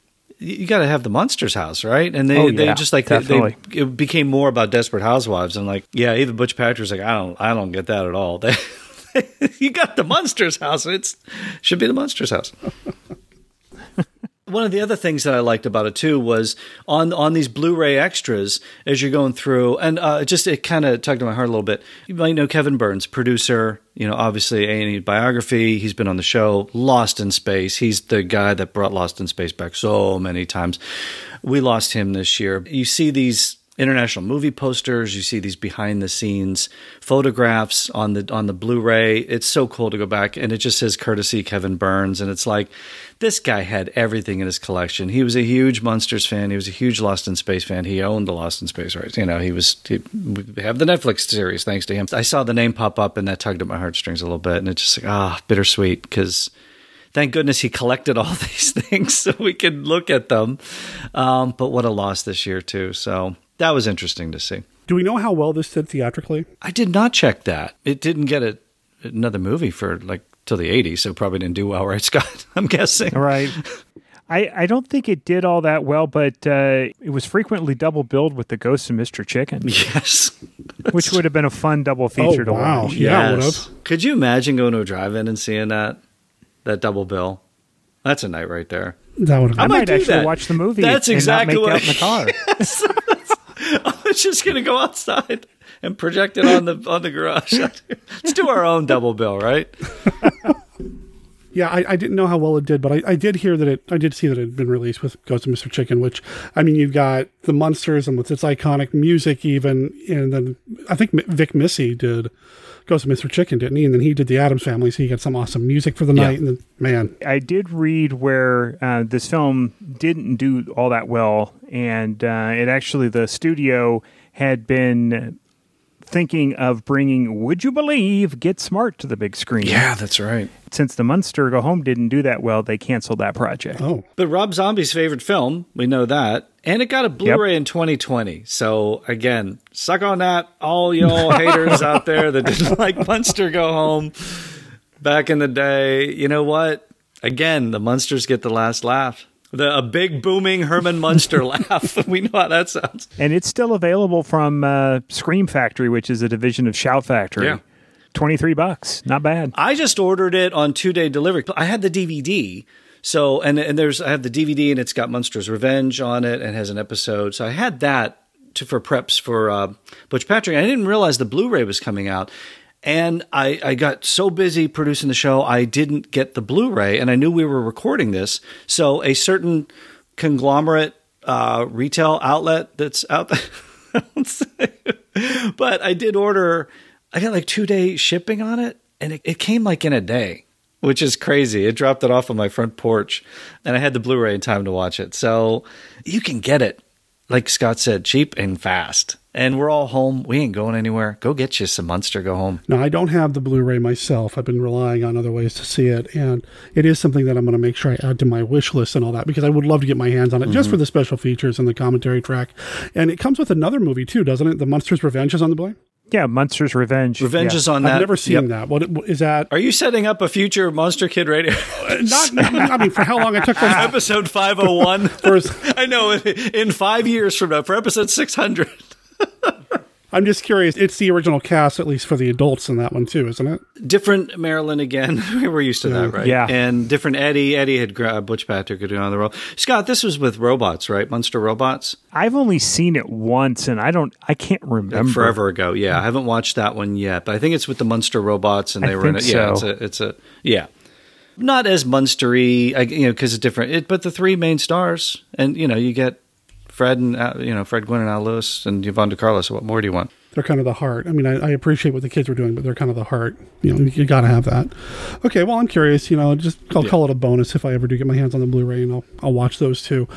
You, got to have the Munsters house, right? And they, Oh, they just like they, they it became more about Desperate Housewives. And like, yeah, even Butch Patrick's like, I don't, I don't get that at all. They, you got the Munsters house. It's should be the Munsters house. One of the other things that I liked about it too was on on these Blu-ray extras as you're going through, and uh, just it kind of tugged at my heart a little bit. You might know Kevin Burns, producer. You know, obviously A and biography. He's been on the show Lost in Space. He's the guy that brought Lost in Space back so many times. We lost him this year. You see these international movie posters. You see these behind the scenes photographs on the on the blu-ray. It's so cool to go back and it just says courtesy kevin burns and it's like this guy had everything in his collection. He was a huge monsters fan. He was a huge lost in space fan. He owned the lost in space rights. You know he was he, we have the netflix series thanks to him. I saw the name pop up and that tugged at my heartstrings a little bit and it's just like ah bittersweet because thank goodness he collected all these things so we could look at them. Um, but what a loss this year too. So that was interesting to see. Do we know how well this did theatrically? I did not check that. It didn't get a, another movie for like till the 80s, so probably didn't do well, right, Scott? I'm guessing. Right. I, I don't think it did all that well, but uh, it was frequently double billed with the Ghost and Mr. Chicken. Yes. which would have been a fun double feature Oh, to wow. watch. Yeah, would Yes. Could you imagine going to a drive-in and seeing that that double bill? That's a night right there. That would have I I might might actually that. watch the movie That's and exactly not make what out in the car. Yes. I was just gonna go outside and project it on the on the garage. Let's do our own double bill, right? Yeah, I, I didn't know how well it did, but I, I did hear that it. I did see that it had been released with Ghost and Mr. Chicken, which I mean, you've got the monsters and with its iconic music, even, and then I think Vic Mizzy did Ghost and Mr. Chicken, didn't he? And then he did the Addams Family, so he got some awesome music for the Yeah. night. And then, man, I did read where uh, this film didn't do all that well, and uh, it actually the studio had been thinking of bringing "Would You Believe" Get Smart to the big screen. Yeah, that's right. Since the Munster Go Home didn't do that well, they canceled that project. Oh, But Rob Zombie's favorite film, we know that. And it got a Blu-ray in 2020. So again, suck on that, all y'all haters out there that didn't like Munster Go Home back in the day. You know what? Again, the Munsters get the last laugh. The a big booming Herman Munster laugh. We know how that sounds. and it's still available from uh, Scream Factory, which is a division of Shout Factory. Yeah. Twenty three bucks, not bad. I just ordered it on two day delivery. I had the DVD. So and and there's I have the DVD and it's got Munsters Revenge on it and has an episode. So I had that to, for preps for uh, Butch Patrick. I didn't realize the Blu-ray was coming out. And I, I got so busy producing the show, I didn't get the Blu-ray, and I knew we were recording this. So a certain conglomerate uh, retail outlet that's out there, but I did order. I got like two day shipping on it, and it, it came like in a day, which is crazy. It dropped it off on my front porch, and I had the Blu-ray in time to watch it. So you can get it, like Scott said, cheap and fast. And we're all home. We ain't going anywhere. Go get you some Munster. Go home. Now, I don't have the Blu-ray myself. I've been relying on other ways to see it, and it is something that I'm going to make sure I add to my wish list and all that because I would love to get my hands on it just Mm-hmm. for the special features and the commentary track. And it comes with another movie too, doesn't it? The Munsters Revenge is on the Blu-ray. Yeah, Munsters Revenge. Revenge Yeah. is on that. I've never seen Yep. that. What is that? Are you setting up a future Monster Kid Radio? Uh, not. I mean, for how long it took those episode 501. I know. In five years from now, for episode 600. I'm just curious. It's the original cast, at least for the adults in that one too, isn't it? different Marilyn again. We're used to Yeah. that, right? Yeah. And different Eddie. Eddie had gra- Butch Patrick had gone on the role. Scott, this was with robots, right? Monster robots. I've only seen it once, and I don't. I can't remember. Forever ago. Yeah, I haven't watched that one yet, but I think it's with the Monster robots, and I they were in it. Yeah, so. it's a, it's a, yeah, not as Munstery, you know, because it's different. It, but the three main stars, and you know, you get Fred and uh, you know Fred Gwynne and Al Lewis and Yvonne De Carlo. So what more do you want? They're kind of the heart. I mean, I, I appreciate what the kids were doing, but they're kind of the heart. You know, you got to have that. Okay, well, I'm curious. You know, just I'll call it a bonus if I ever do get my hands on the Blu-ray, and I'll I'll watch those too.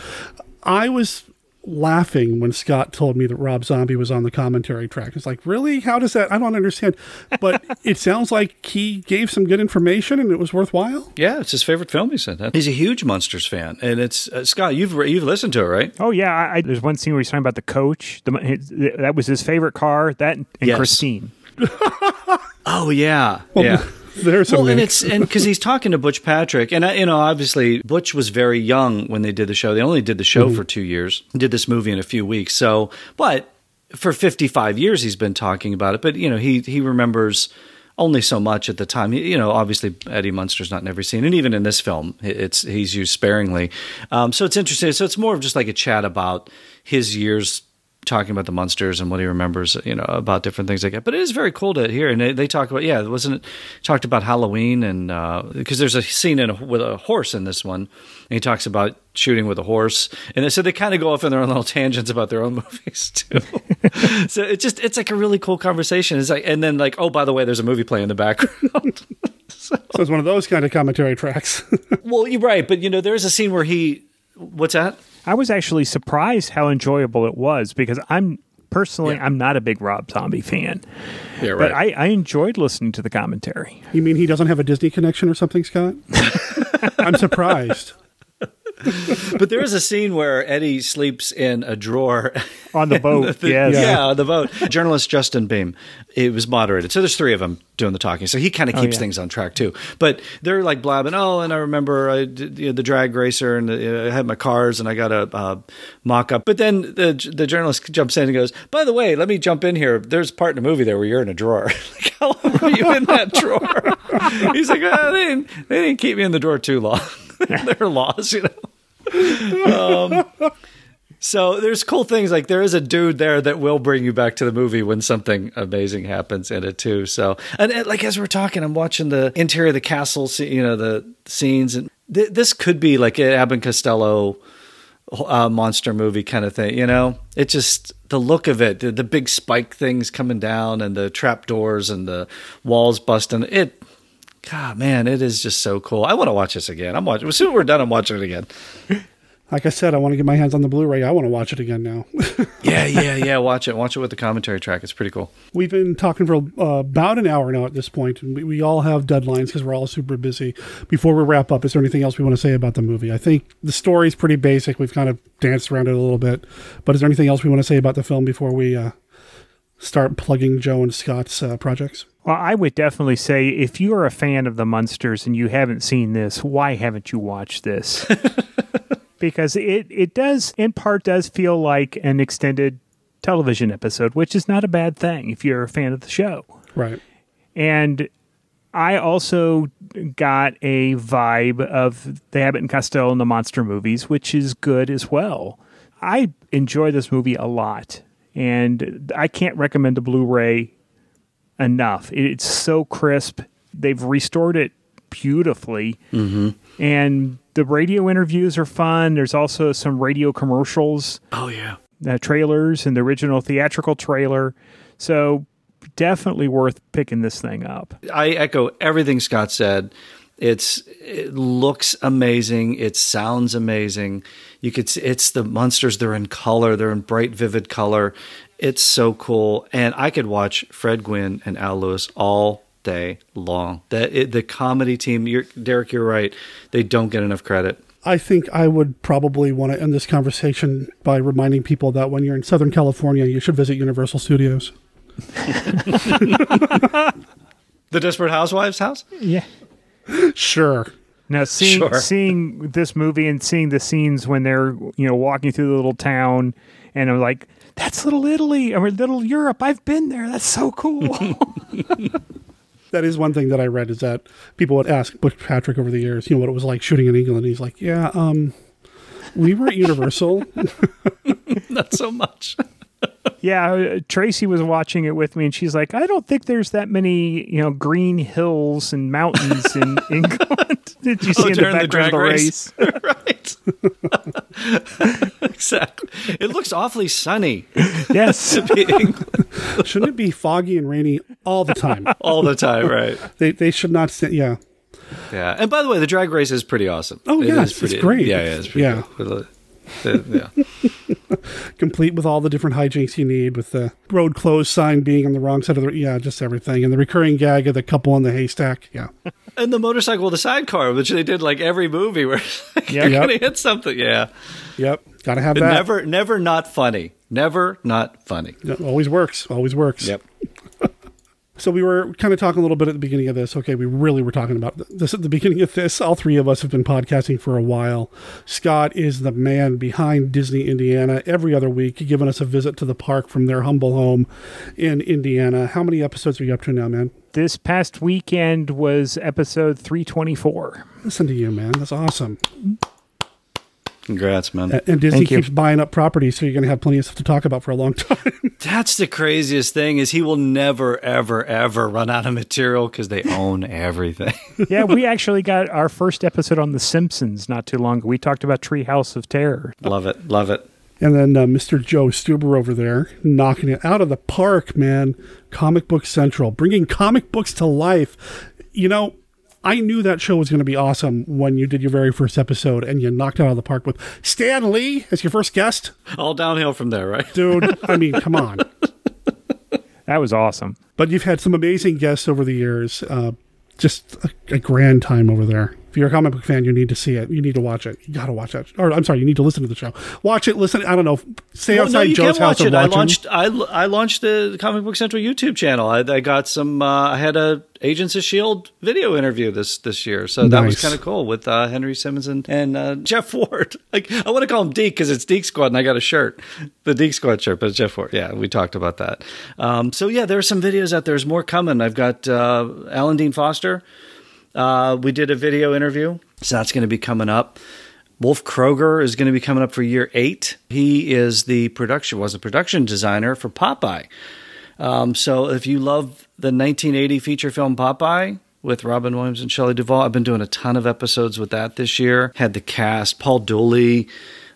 I was laughing when Scott told me that Rob Zombie was on the commentary track. It's like, really? How does that? I don't understand. But it sounds like he gave some good information, and it was worthwhile. Yeah, it's his favorite film. He said that. he's a huge Munsters fan, and it's uh, Scott. You've re- you've listened to it, right? Oh yeah, I, I, there's one scene where he's talking about the coach. The, his, that was his favorite car. That and Yes. Christine. Oh yeah, Well, yeah. There's a well, and it's and because he's talking to Butch Patrick, and I, you know, obviously Butch was very young when they did the show. They only did the show Mhm. for two years, did this movie in a few weeks. So, but for 55 years he's been talking about it. But you know, he he remembers only so much at the time. You know, obviously Eddie Munster's not in every scene, and even in this film, it's he's used sparingly. Um, so it's interesting. So it's more of just like a chat about his years talking about the monsters and what he remembers, you know, about different things like that. But it is very cool to hear. And they, they talk about, yeah, wasn't it talked about Halloween and because uh, there's a scene in a, with a horse in this one, and he talks about shooting with a horse, and they so they kind of go off in their own little tangents about their own movies too. so it's just it's like a really cool conversation. It's like, and then like, oh, by the way, there's a movie playing in the background. so, so it's one of those kind of commentary tracks. well, you're right, but you know, there's a scene where he, what's that? I was actually surprised how enjoyable it was because I'm personally yeah. I'm not a big Rob Zombie fan. Yeah, right. But I, I enjoyed listening to the commentary. You mean he doesn't have a Disney connection or something, Scott? I'm surprised. but there is a scene where Eddie sleeps in a drawer on the boat. the, yes. Yeah, on the boat. Journalist Justin Beahm. It was moderated, so there's three of them doing the talking. So he kind of keeps oh, yeah. things on track too. But they're like blabbing. Oh, and I remember I did, you know, the drag racer, and the, I had my cars, and I got a uh, mock up. But then the the journalist jumps in and goes, "By the way, let me jump in here. There's part in the movie there where you're in a drawer. like, how long were you in that drawer?" He's like, oh, "They didn't they didn't keep me in the drawer too long. there are laws, you know." um, so there's cool things like there is a dude there that will bring you back to the movie when something amazing happens in it too. So and, and like as we're talking, I'm watching the interior of the castle, you know, the scenes, and th- this could be like an Abbott Costello uh, monster movie kind of thing. You know, it just the look of it, the, the big spike things coming down, and the trap doors and the walls busting. It God, man, it is just so cool. I want to watch this again. I'm watching. As soon as we're done, I'm watching it again. Like I said, I want to get my hands on the Blu-ray. I want to watch it again now. yeah, yeah, yeah. Watch it. Watch it with the commentary track. It's pretty cool. We've been talking for uh, about an hour now at this point, and we, we all have deadlines because we're all super busy. Before we wrap up, is there anything else we want to say about the movie? I think the story is pretty basic. We've kind of danced around it a little bit, but is there anything else we want to say about the film before we uh, start plugging Joe and Scott's uh, projects? Well, I would definitely say if you are a fan of the Munsters and you haven't seen this, why haven't you watched this? because it, it does, in part, does feel like an extended television episode, which is not a bad thing if you're a fan of the show. Right. And I also got a vibe of the Abbott and Costello and the monster movies, which is good as well. I enjoy this movie a lot, and I can't recommend the Blu-ray enough. It's so crisp. They've restored it beautifully. Mm-hmm. And the radio interviews are fun. There's also some radio commercials. Oh, yeah. Uh, trailers and the original theatrical trailer. So definitely worth picking this thing up. I echo everything Scott said. It's it looks amazing. It sounds amazing. You could see it's the monsters. They're in color. They're in bright, vivid color. It's so cool, and I could watch Fred Gwynne and Al Lewis all day long. That the comedy team, you're, Derek, you're right. They don't get enough credit. I think I would probably want to end this conversation by reminding people that when you're in Southern California, you should visit Universal Studios. the Desperate Housewives house? Yeah. Sure. Now seeing sure. seeing this movie and seeing the scenes when they're you know walking through the little town and I'm like that's Little Italy or Little Europe. I've been there. That's so cool. that is one thing that I read is that people would ask Butch Patrick over the years, you know, what it was like shooting in England. He's like, yeah, um, we were at Universal. Not so much. Yeah, uh, Tracy was watching it with me, and she's like, "I don't think there's that many, you know, green hills and mountains in England." Did you see oh, in the background the of the race? right. exactly. It looks awfully sunny. Yes. Shouldn't it be foggy and rainy all the time? all the time, right? They they should not. St- yeah. Yeah, and by the way, the drag race is pretty awesome. Oh it yes, pretty, it's great. Yeah, yeah, it's pretty yeah. Cool yeah. Complete with all the different hijinks you need, with the road closed sign being on the wrong side of the yeah, just everything, and the recurring gag of the couple in the haystack. Yeah, and the motorcycle, the sidecar, which they did like every movie where like, you're gonna hit something. Yeah, yep, gotta have that. Never, never not funny. Never not funny. always works. Always works. Yep. So we were kind of talking a little bit at the beginning of this. Okay, we really were talking about this at the beginning of this. All three of us have been podcasting for a while. Scott is the man behind Disney Indiana every other week, giving us a visit to the park from their humble home in Indiana. How many episodes are you up to now, man? This past weekend was episode 324. Listen to you, man. That's awesome. Congrats, man. And Disney keeps buying up properties, so you're going to have plenty of stuff to talk about for a long time. That's the craziest thing is he will never, ever, ever run out of material because they own everything. yeah, we actually got our first episode on The Simpsons not too long ago. We talked about Treehouse of Terror. love it. Love it. And then uh, Mr. Joe Stuber over there knocking it out of the park, man. Comic Book Central, bringing comic books to life. You know, I knew that show was going to be awesome when you did your very first episode and you knocked out of the park with Stan Lee as your first guest. All downhill from there, right? Dude, I mean, come on. That was awesome. But you've had some amazing guests over the years. Uh, just a, a grand time over there. If you're a comic book fan, you need to see it. You need to watch it. You got to watch it. Or I'm sorry, you need to listen to the show. Watch it. Listen. I don't know. Stay Well, outside no, you Joe's can house watch it. I launched. I, I launched the Comic Book Central YouTube channel. I, I got some. Uh, I had a Agents of Shield video interview this this year, so that was kind of cool with uh, Henry Simmons and, and uh, Jeff Ward. Like I want to call him Deke because it's Deke Squad, and I got a shirt, the Deke Squad shirt, but it's Jeff Ward. Yeah, we talked about that. Um, so yeah, there are some videos out there. There's more coming. I've got uh, Alan Dean Foster. Uh, we did a video interview, so that's going to be coming up. Wolf Kroeger is going to be coming up for year eight. He is the production was a production designer for Popeye. Um, so if you love the 1980 feature film Popeye with Robin Williams and Shelley Duvall, I've been doing a ton of episodes with that this year. Had the cast, Paul Dooley.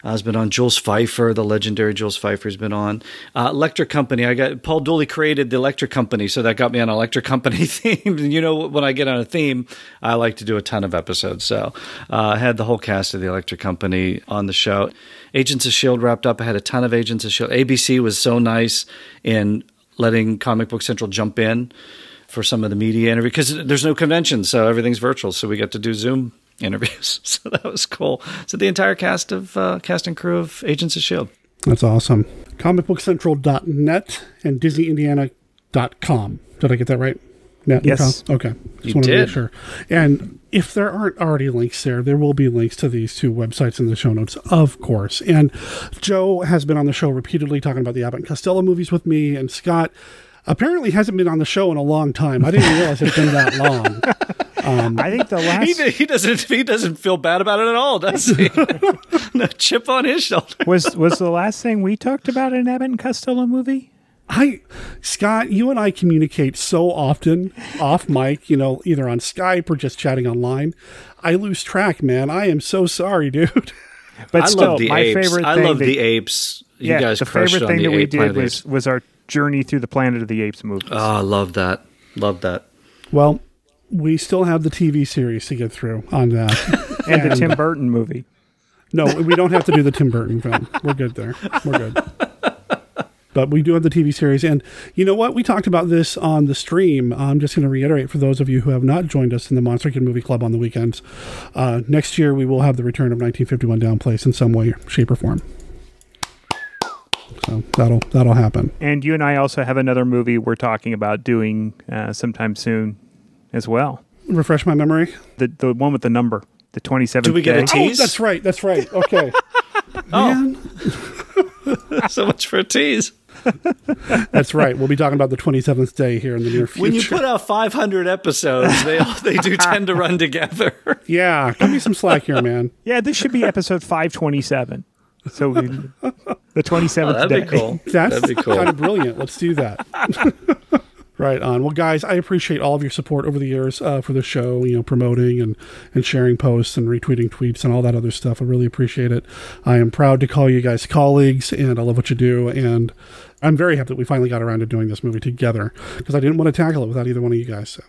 Uh, has been on Jules Feiffer, the legendary Jules Feiffer has been on. Uh, Electric Company, I got Paul Dooley created the Electric Company, so that got me on Electric Company theme. And you know, when I get on a theme, I like to do a ton of episodes. So uh, I had the whole cast of the Electric Company on the show. Agents of Shield wrapped up. I had a ton of Agents of Shield. ABC was so nice in letting Comic Book Central jump in for some of the media interview because there's no convention, so everything's virtual. So we get to do Zoom interviews. So that was cool. So the entire cast of uh, cast and crew of Agents of Shield. That's awesome. Comicbookcentral.net and DisneyIndiana.com. Did I get that right? Net Yes. com? Okay. Just You wanted to did. make sure. And if there aren't already links there, there will be links to these two websites in the show notes, of course. And Joe has been on the show repeatedly talking about the Abbott and Costello movies with me, and Scott apparently hasn't been on the show in a long time. I didn't realize it's been that long. Um, I think the last he doesn't he doesn't feel bad about it at all, does he? no chip on his shoulder. was was the last thing we talked about in an Abbott and Costello movie. I, Scott, you and I communicate so often off mic, you know, either on Skype or just chatting online. I lose track, man. I am so sorry, dude. But I still, love the my apes. favorite I love that- the apes. You yeah, guys the crushed favorite on thing the that we ape Planet did was Apes. was our journey through the Planet of the Apes movie. Oh, I love that. Love that. Well, we still have the TV series to get through on that. and the Tim Burton movie. No, we don't have to do the Tim Burton film. We're good there. We're good. But we do have the TV series. And you know what? We talked about this on the stream. I'm just going to reiterate for those of you who have not joined us in the Monster Kid Movie Club on the weekends. Uh, next year, we will have the return of 1951 Down Place in some way, shape, or form. So that'll that'll happen. And you and I also have another movie we're talking about doing uh, sometime soon as well. Refresh my memory. The the one with the number, the twenty seventh. Do we get a Oh, that's right. That's right. Okay. Man, oh. so much for a tease. that's right. We'll be talking about the 27th day here in the near future. When you put out 500 episodes, they all, they do tend to run together. yeah, give me some slack here, man. Yeah, this should be episode five twenty seven. So we, the twenty seventh Oh, that'd day. be cool. That's That'd be cool. kind of brilliant. Let's do that. Right on. Well, guys, I appreciate all of your support over the years uh, for the show. You know, promoting and and sharing posts and retweeting tweets and all that other stuff. I really appreciate it. I am proud to call you guys colleagues, and I love what you do. And I'm very happy that we finally got around to doing this movie together because I didn't want to tackle it without either one of you guys. So.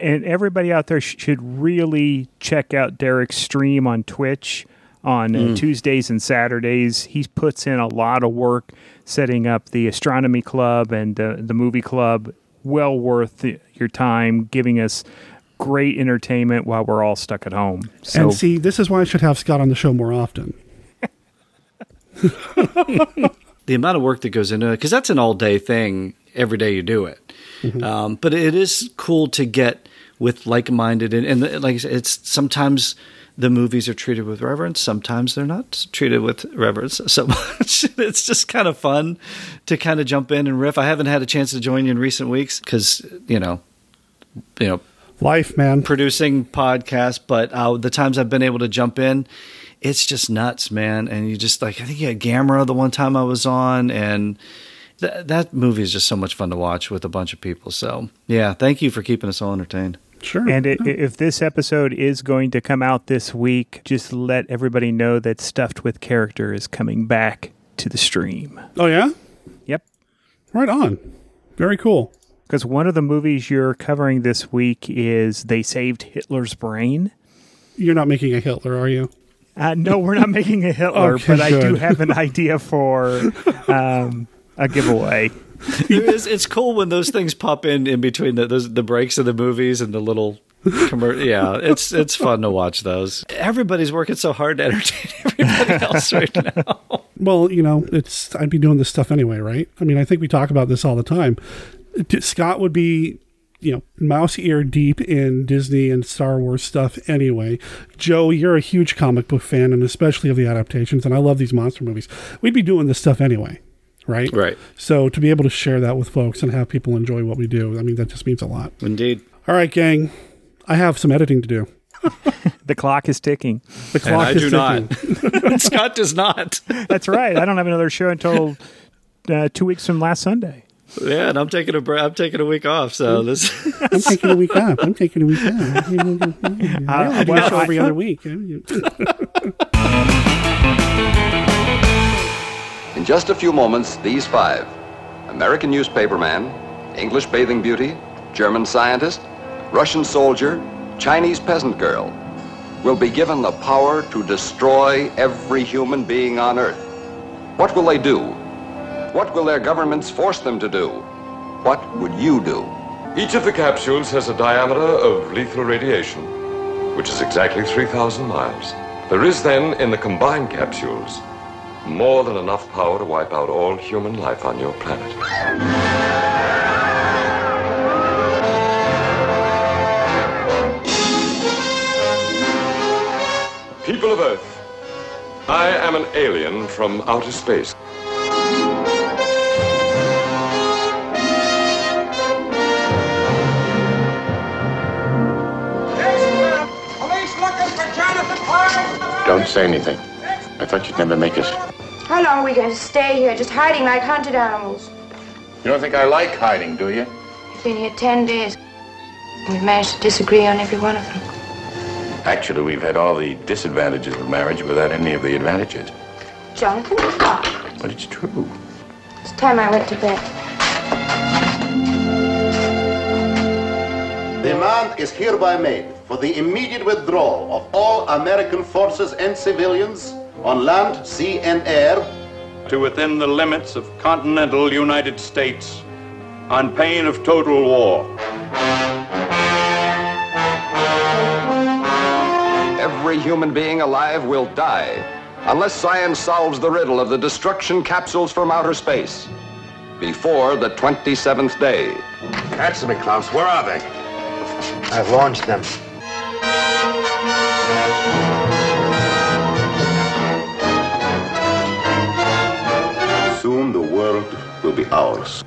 And everybody out there should really check out Derek's stream on Twitch on uh, Mm. Tuesdays and Saturdays. He puts in a lot of work setting up the astronomy club and uh, the movie club. Well worth your time, giving us great entertainment while we're all stuck at home. So and see, this is why I should have Scott on the show more often. the amount of work that goes into it, because that's an all day thing. every day you do it. Um, but it is cool to get with like-minded and, and like I said, it's sometimes the movies are treated with reverence. Sometimes they're not treated with reverence so much. it's just kind of fun to kind of jump in and riff. I haven't had a chance to join you in recent weeks because you know, you know, life, man, producing podcasts. But uh, the times I've been able to jump in, it's just nuts, man. And you just like I think you had Gamera the one time I was on, and th- that movie is just so much fun to watch with a bunch of people. So yeah, thank you for keeping us all entertained. Sure. And i if this episode is going to come out this week, just let everybody know that Stuffed with Character is coming back to the stream. Oh yeah. Yep. Right on. Very cool. Because one of the movies you're covering this week is They Saved Hitler's Brain. You're not making a Hitler, are you? Uh, no, we're not making a Hitler, Okay, but I do have an idea for um, a giveaway. It is, it's cool when those things pop in in between the those, the breaks of the movies and the little. Yeah, it's it's fun to watch those. Everybody's working so hard to entertain everybody else right now. Well, you know, it's I'd be doing this stuff anyway, right? I mean, I think we talk about this all the time. Scott would be, you know, mouse ear deep in Disney and Star Wars stuff anyway. Joe, you're a huge comic book fan, and especially of the adaptations, and I love these monster movies. We'd be doing this stuff anyway, right? Right. So to be able to share that with folks and have people enjoy what we do, I mean, that just means a lot. Indeed. All right, gang, I have some editing to do. The clock is ticking. The clock is ticking. I is do ticking. not. Scott does not. That's right. I don't have another show until uh, two weeks from last Sunday. Yeah, and I'm taking a break. I'm taking a week off. So this. I'm taking a week off. I'm taking a week off. I do a well, every other week. In just a few moments, these five American newspaperman, English bathing beauty, German scientist, Russian soldier, Chinese peasant girl will be given the power to destroy every human being on Earth. What will they do? What will their governments force them to do? What would you do? Each of the capsules has a diameter of lethal radiation, which is exactly 3,000 miles. There is then, in the combined capsules, more than enough power to wipe out all human life on your planet. People of Earth, I am an alien from outer space. Police looking for Jonathan Park. Don't say anything. I thought you'd never make it. How long are we going to stay here, just hiding like hunted animals? You don't think I like hiding, do you? We've been here ten days. We've managed to disagree on every one of them. Actually, we've had all the disadvantages of marriage without any of the advantages. Jonathan, stop. But it's true. It's time I went to bed. Demand is hereby made for the immediate withdrawal of all American forces and civilians on land, sea, and air to within the limits of continental United States on pain of total war. Every human being alive will die unless science solves the riddle of the destruction capsules from outer space before the 27th day. Answer me, Klaus. Where are they? I've launched them. Soon the world will be ours.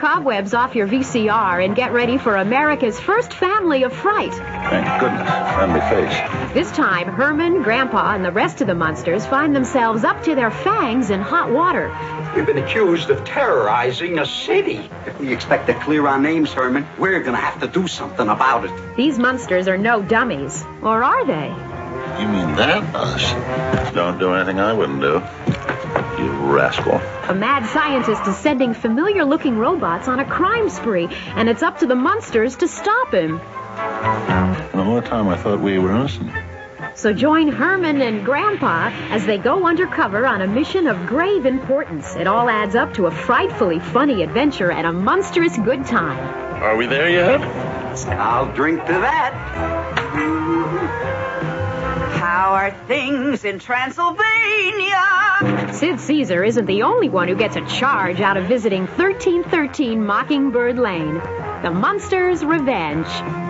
Cobwebs off your VCR and get ready for America's first family of fright. Thank goodness. Friendly face. This time, Herman, Grandpa, and the rest of the Munsters find themselves up to their fangs in hot water. We've been accused of terrorizing a city. If we expect to clear our names, Herman, we're gonna have to do something about it. These Munsters are no dummies. Or are they? You mean that, us? Don't do anything I wouldn't do. You rascal. A mad scientist is sending familiar looking robots on a crime spree, and it's up to the Munsters to stop him. And the more time I thought we were innocent. So join Herman and Grandpa as they go undercover on a mission of grave importance. It all adds up to a frightfully funny adventure and a monstrous good time. Are we there yet? I'll drink to that. How are things in Transylvania? Sid Caesar isn't the only one who gets a charge out of visiting 1313 Mockingbird Lane. The Munsters' Revenge.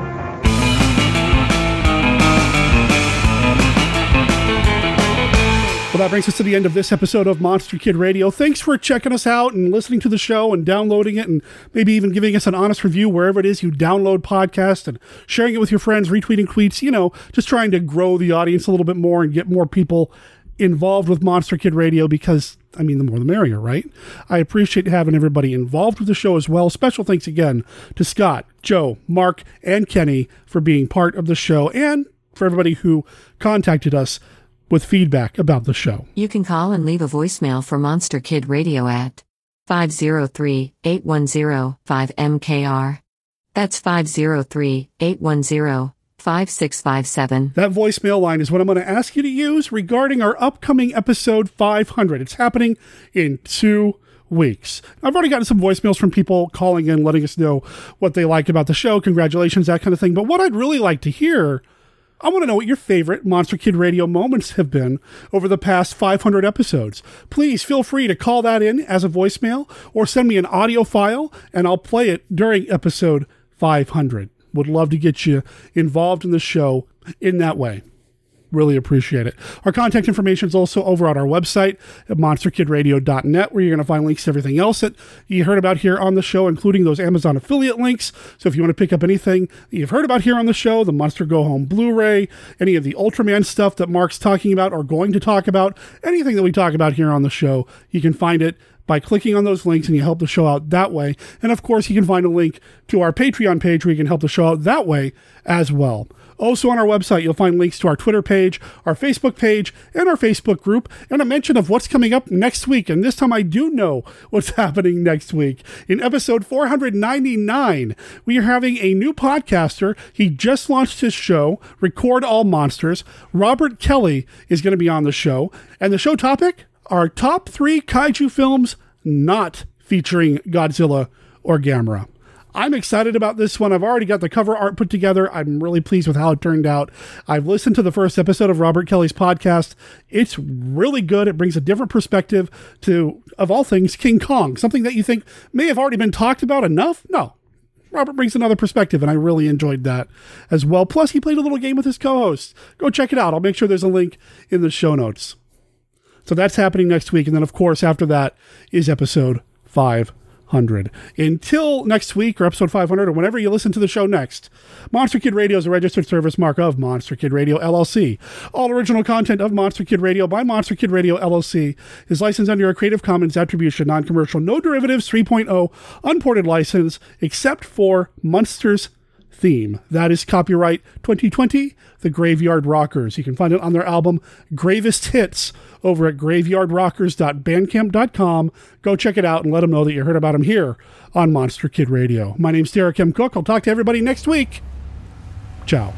Well, that brings us to the end of this episode of Monster Kid Radio. Thanks for checking us out and listening to the show and downloading it and maybe even giving us an honest review wherever it is you download podcast and sharing it with your friends, retweeting tweets, you know, just trying to grow the audience a little bit more and get more people involved with Monster Kid Radio because, I mean, the more the merrier, right? I appreciate having everybody involved with the show as well. Special thanks again to Scott, Joe, Mark, and Kenny for being part of the show and for everybody who contacted us with feedback about the show. You can call and leave a voicemail for Monster Kid Radio at 503 810 5MKR. That's 503 810 5657. That voicemail line is what I'm going to ask you to use regarding our upcoming episode 500. It's happening in two weeks. I've already gotten some voicemails from people calling in, letting us know what they like about the show, congratulations, that kind of thing. But what I'd really like to hear I want to know what your favorite Monster Kid Radio moments have been over the past 500 episodes. Please feel free to call that in as a voicemail or send me an audio file and I'll play it during episode 500. Would love to get you involved in the show in that way. Really appreciate it. Our contact information is also over on our website at monsterkidradio.net, where you're going to find links to everything else that you heard about here on the show, including those Amazon affiliate links. So if you want to pick up anything that you've heard about here on the show, the Munster Go Home Blu ray, any of the Ultraman stuff that Mark's talking about or going to talk about, anything that we talk about here on the show, you can find it by clicking on those links and you help the show out that way. And of course, you can find a link to our Patreon page where you can help the show out that way as well. Also, on our website, you'll find links to our Twitter page, our Facebook page, and our Facebook group, and a mention of what's coming up next week. And this time I do know what's happening next week. In episode 499, we are having a new podcaster. He just launched his show, Record All Monsters. Robert Kelly is going to be on the show. And the show topic? Our top three kaiju films not featuring Godzilla or Gamera. I'm excited about this one. I've already got the cover art put together. I'm really pleased with how it turned out. I've listened to the first episode of Robert Kelly's podcast. It's really good. It brings a different perspective to, of all things, King Kong, something that you think may have already been talked about enough. No. Robert brings another perspective, and I really enjoyed that as well. Plus, he played a little game with his co host. Go check it out. I'll make sure there's a link in the show notes. So that's happening next week. And then, of course, after that is episode 500. Until next week or episode 500 or whenever you listen to the show next, Monster Kid Radio is a registered service mark of Monster Kid Radio LLC. All original content of Monster Kid Radio by Monster Kid Radio LLC is licensed under a Creative Commons Attribution Non Commercial No Derivatives 3.0 Unported license, except for Munsters theme. That is copyright 2020, The Graveyard Rockers. You can find it on their album Gravest Hits over at graveyardrockers.bandcamp.com. Go check it out and let them know that you heard about them here on Monster Kid Radio. My name's Derek M. Koch. I'll talk to everybody next week. Ciao.